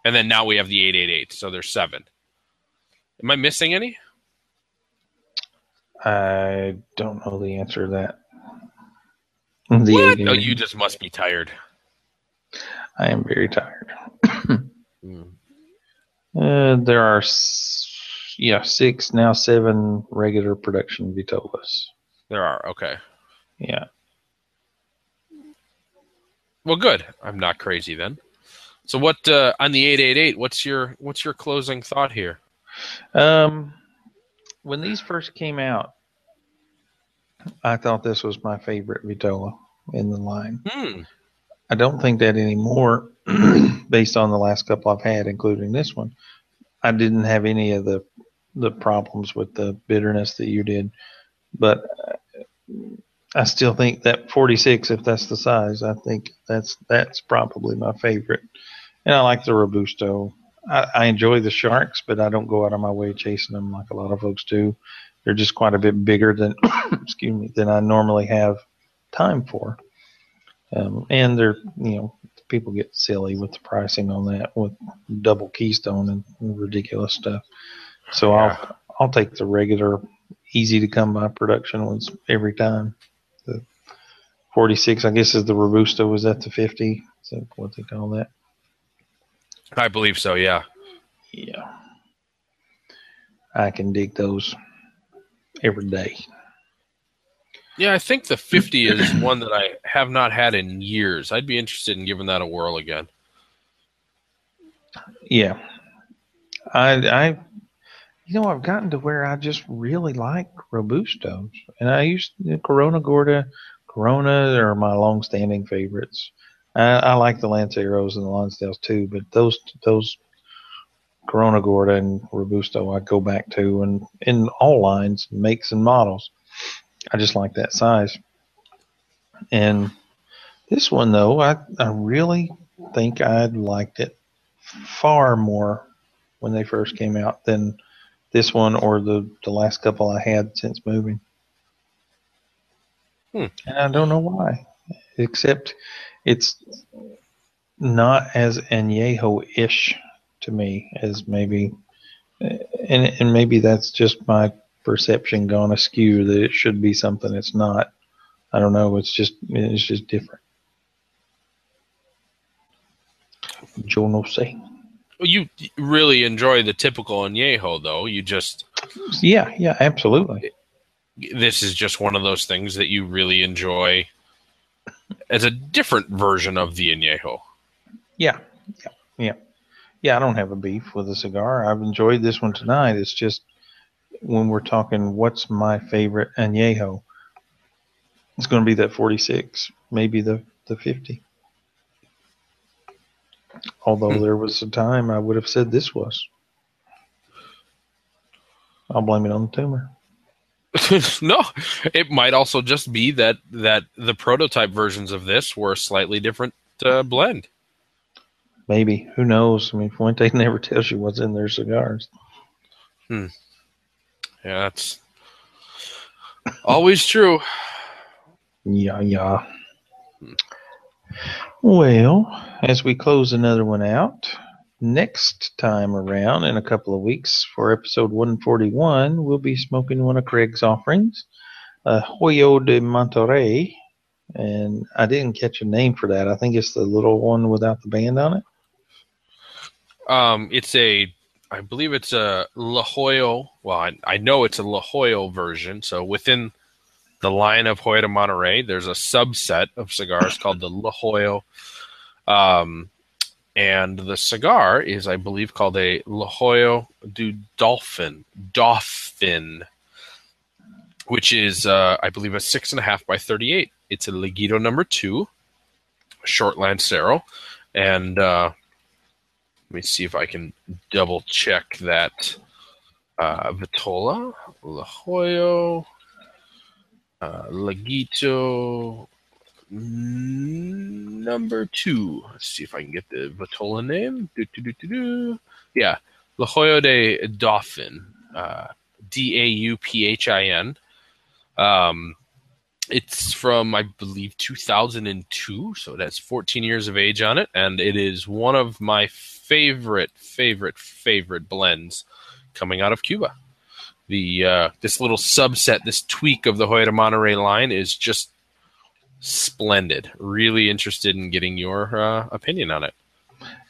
And then now we have the 888. So there's seven. Am I missing any? I don't know the answer to that. The What? 88. No, you just must be tired. I am very tired. Hmm. Uh, there are, yeah, six now seven regular production Vitolas. There are. Okay. Yeah. Well, good. I'm not crazy then. So what uh, on the 888? What's your what's your closing thought here? Um, when these first came out, I thought this was my favorite Vitola in the line. Hmm. I don't think that anymore, based on the last couple I've had, including this one. I didn't have any of the the problems with the bitterness that you did, but uh, I still think that 46, if that's the size, I think that's that's probably my favorite. And I like the Robusto. I, I enjoy the sharks, but I don't go out of my way chasing them like a lot of folks do. They're just quite a bit bigger than, excuse me, than I normally have time for. Um, and they're, you know, people get silly with the pricing on that with double keystone and ridiculous stuff. So Yeah. I'll I'll take the regular, easy to come by production ones every time. The 46, I guess, is the Robusto. Was that the 50? Is that what they call that? I believe so. Yeah. Yeah. I can dig those every day. Yeah, I think the 50 is one that I have not had in years. I'd be interested in giving that a whirl again. Yeah. I I you know I've gotten to where I just really like Robustos. And I used the Corona Gorda, Corona are my long standing favorites. I, I like the Lanceros and the Lonsdales too, but those those Corona Gorda and Robusto I go back to and in all lines, makes and models. I just like that size. And this one though, I, I really think I liked it far more when they first came out than this one or the, the last couple I had since moving. Hmm. And I don't know why, except it's not as Añejo ish to me as maybe, and, and maybe that's just my perception gone askew that it should be something it's not. I don't know. It's just it's just different. Yo no sé. Well, You really enjoy the typical añejo, though. You just Yeah, yeah, absolutely. this is just one of those things that you really enjoy as a different version of the añejo. Yeah, yeah, yeah. Yeah, I don't have a beef with a cigar. I've enjoyed this one tonight. It's just when we're talking what's my favorite añejo, it's going to be that 46, maybe the, the 50. Although Hmm. there was a time I would have said this was. I'll blame it on the tumor. no, it might also just be that that the prototype versions of this were a slightly different uh, blend. Maybe. Who knows? I mean, Fuente never tells you what's in their cigars. Yeah, that's always true. Yeah, yeah. Well, as we close another one out, next time around in a couple of weeks for episode 141, we'll be smoking one of Craig's offerings, a Hoyo de Monterrey. And I didn't catch a name for that. I think it's the little one without the band on it. Um, it's a, I believe it's a La Jolla. Well, I, I know it's a La Jolla version. So within the line of Hoyo de Monterrey, there's a subset of cigars called the La Jolla. Um, and the cigar is, I believe, called a La Jolla du Dolphin. Dolphin. Which is, uh, I believe, a six and a half by 38. It's a Laguito number two, short Lancero. And, uh, let me see if I can double check that. Uh, Vitola, La Jolla, uh, number two. Let's see if I can get the Vitola name. Do, do, do. Yeah, La Jolla de Dauphin, uh, D A U P H I N. Um, it's from, I believe, 2002, so it has 14 years of age on it, and it is one of my favorite, favorite, favorite blends coming out of Cuba. The uh, this little subset, this tweak of the Hoyo de Monterrey line is just splendid. Really interested in getting your uh, opinion on it.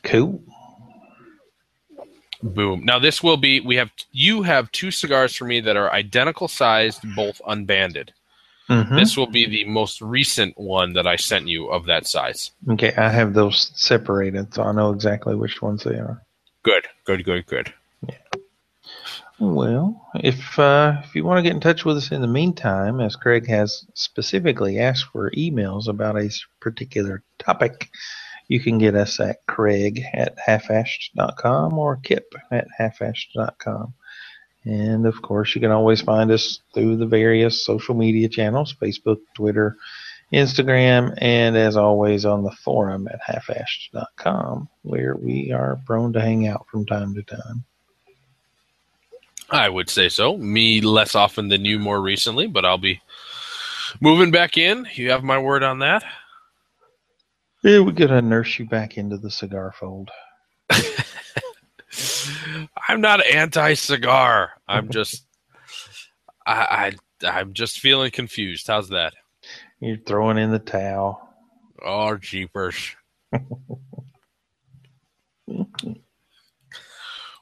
Cool. Boom. Now this will be we have you have two cigars for me that are identical sized, both unbanded. Mhm. This will be the most recent one that I sent you of that size. Okay, I have those separated, so I know exactly which ones they are. Good, good, good, good. Yeah. Well, if uh, if you want to get in touch with us in the meantime, as Craig has specifically asked for emails about a particular topic, you can get us at Craig at halfashed.com or Kip at halfashed.com. And of course, you can always find us through the various social media channels Facebook, Twitter, Instagram, and as always on the forum at halfashed.com, where we are prone to hang out from time to time. I would say so. Me less often than you more recently, but I'll be moving back in. You have my word on that. Yeah, we're gonna nurse you back into the cigar fold. I'm not anti-cigar. I'm just, I, I, I'm just feeling confused. How's that? You're throwing in the towel. Oh, jeepers.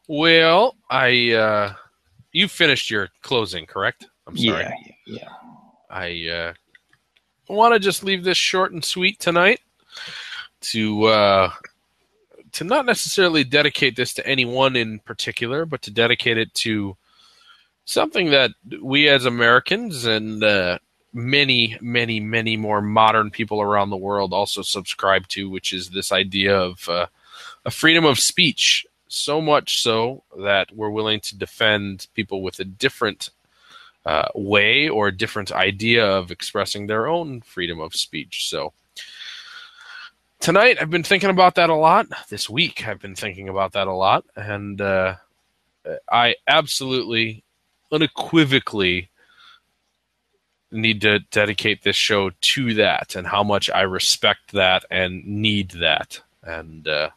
well, I, uh, you finished your closing, correct? I'm sorry. Yeah, yeah. I uh, want to just leave this short and sweet tonight to uh, to not necessarily dedicate this to anyone in particular, but to dedicate it to something that we as Americans and uh, many, many, many more modern people around the world also subscribe to, which is this idea of uh, a freedom of speech. So much so that we're willing to defend people with a different uh, way or a different idea of expressing their own freedom of speech. So tonight I've been thinking about that a lot. This week I've been thinking about that a lot, and uh, I absolutely, unequivocally need to dedicate this show to that and how much I respect that and need that. And uh,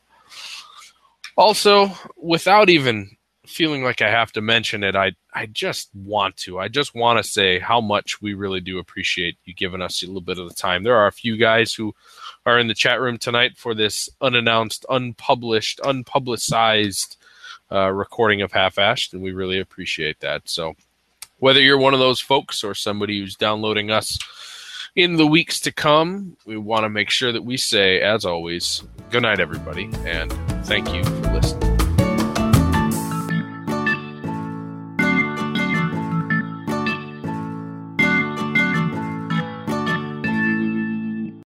also, without even feeling like I have to mention it, I I just want to. I just want to say how much we really do appreciate you giving us a little bit of the time. There are a few guys who are in the chat room tonight for this unannounced, unpublished, unpublicized uh, recording of Half Ashed, and we really appreciate that. So, whether you're one of those folks or somebody who's downloading us in the weeks to come, we want to make sure that we say, as always, good night, everybody, and thank you for listening.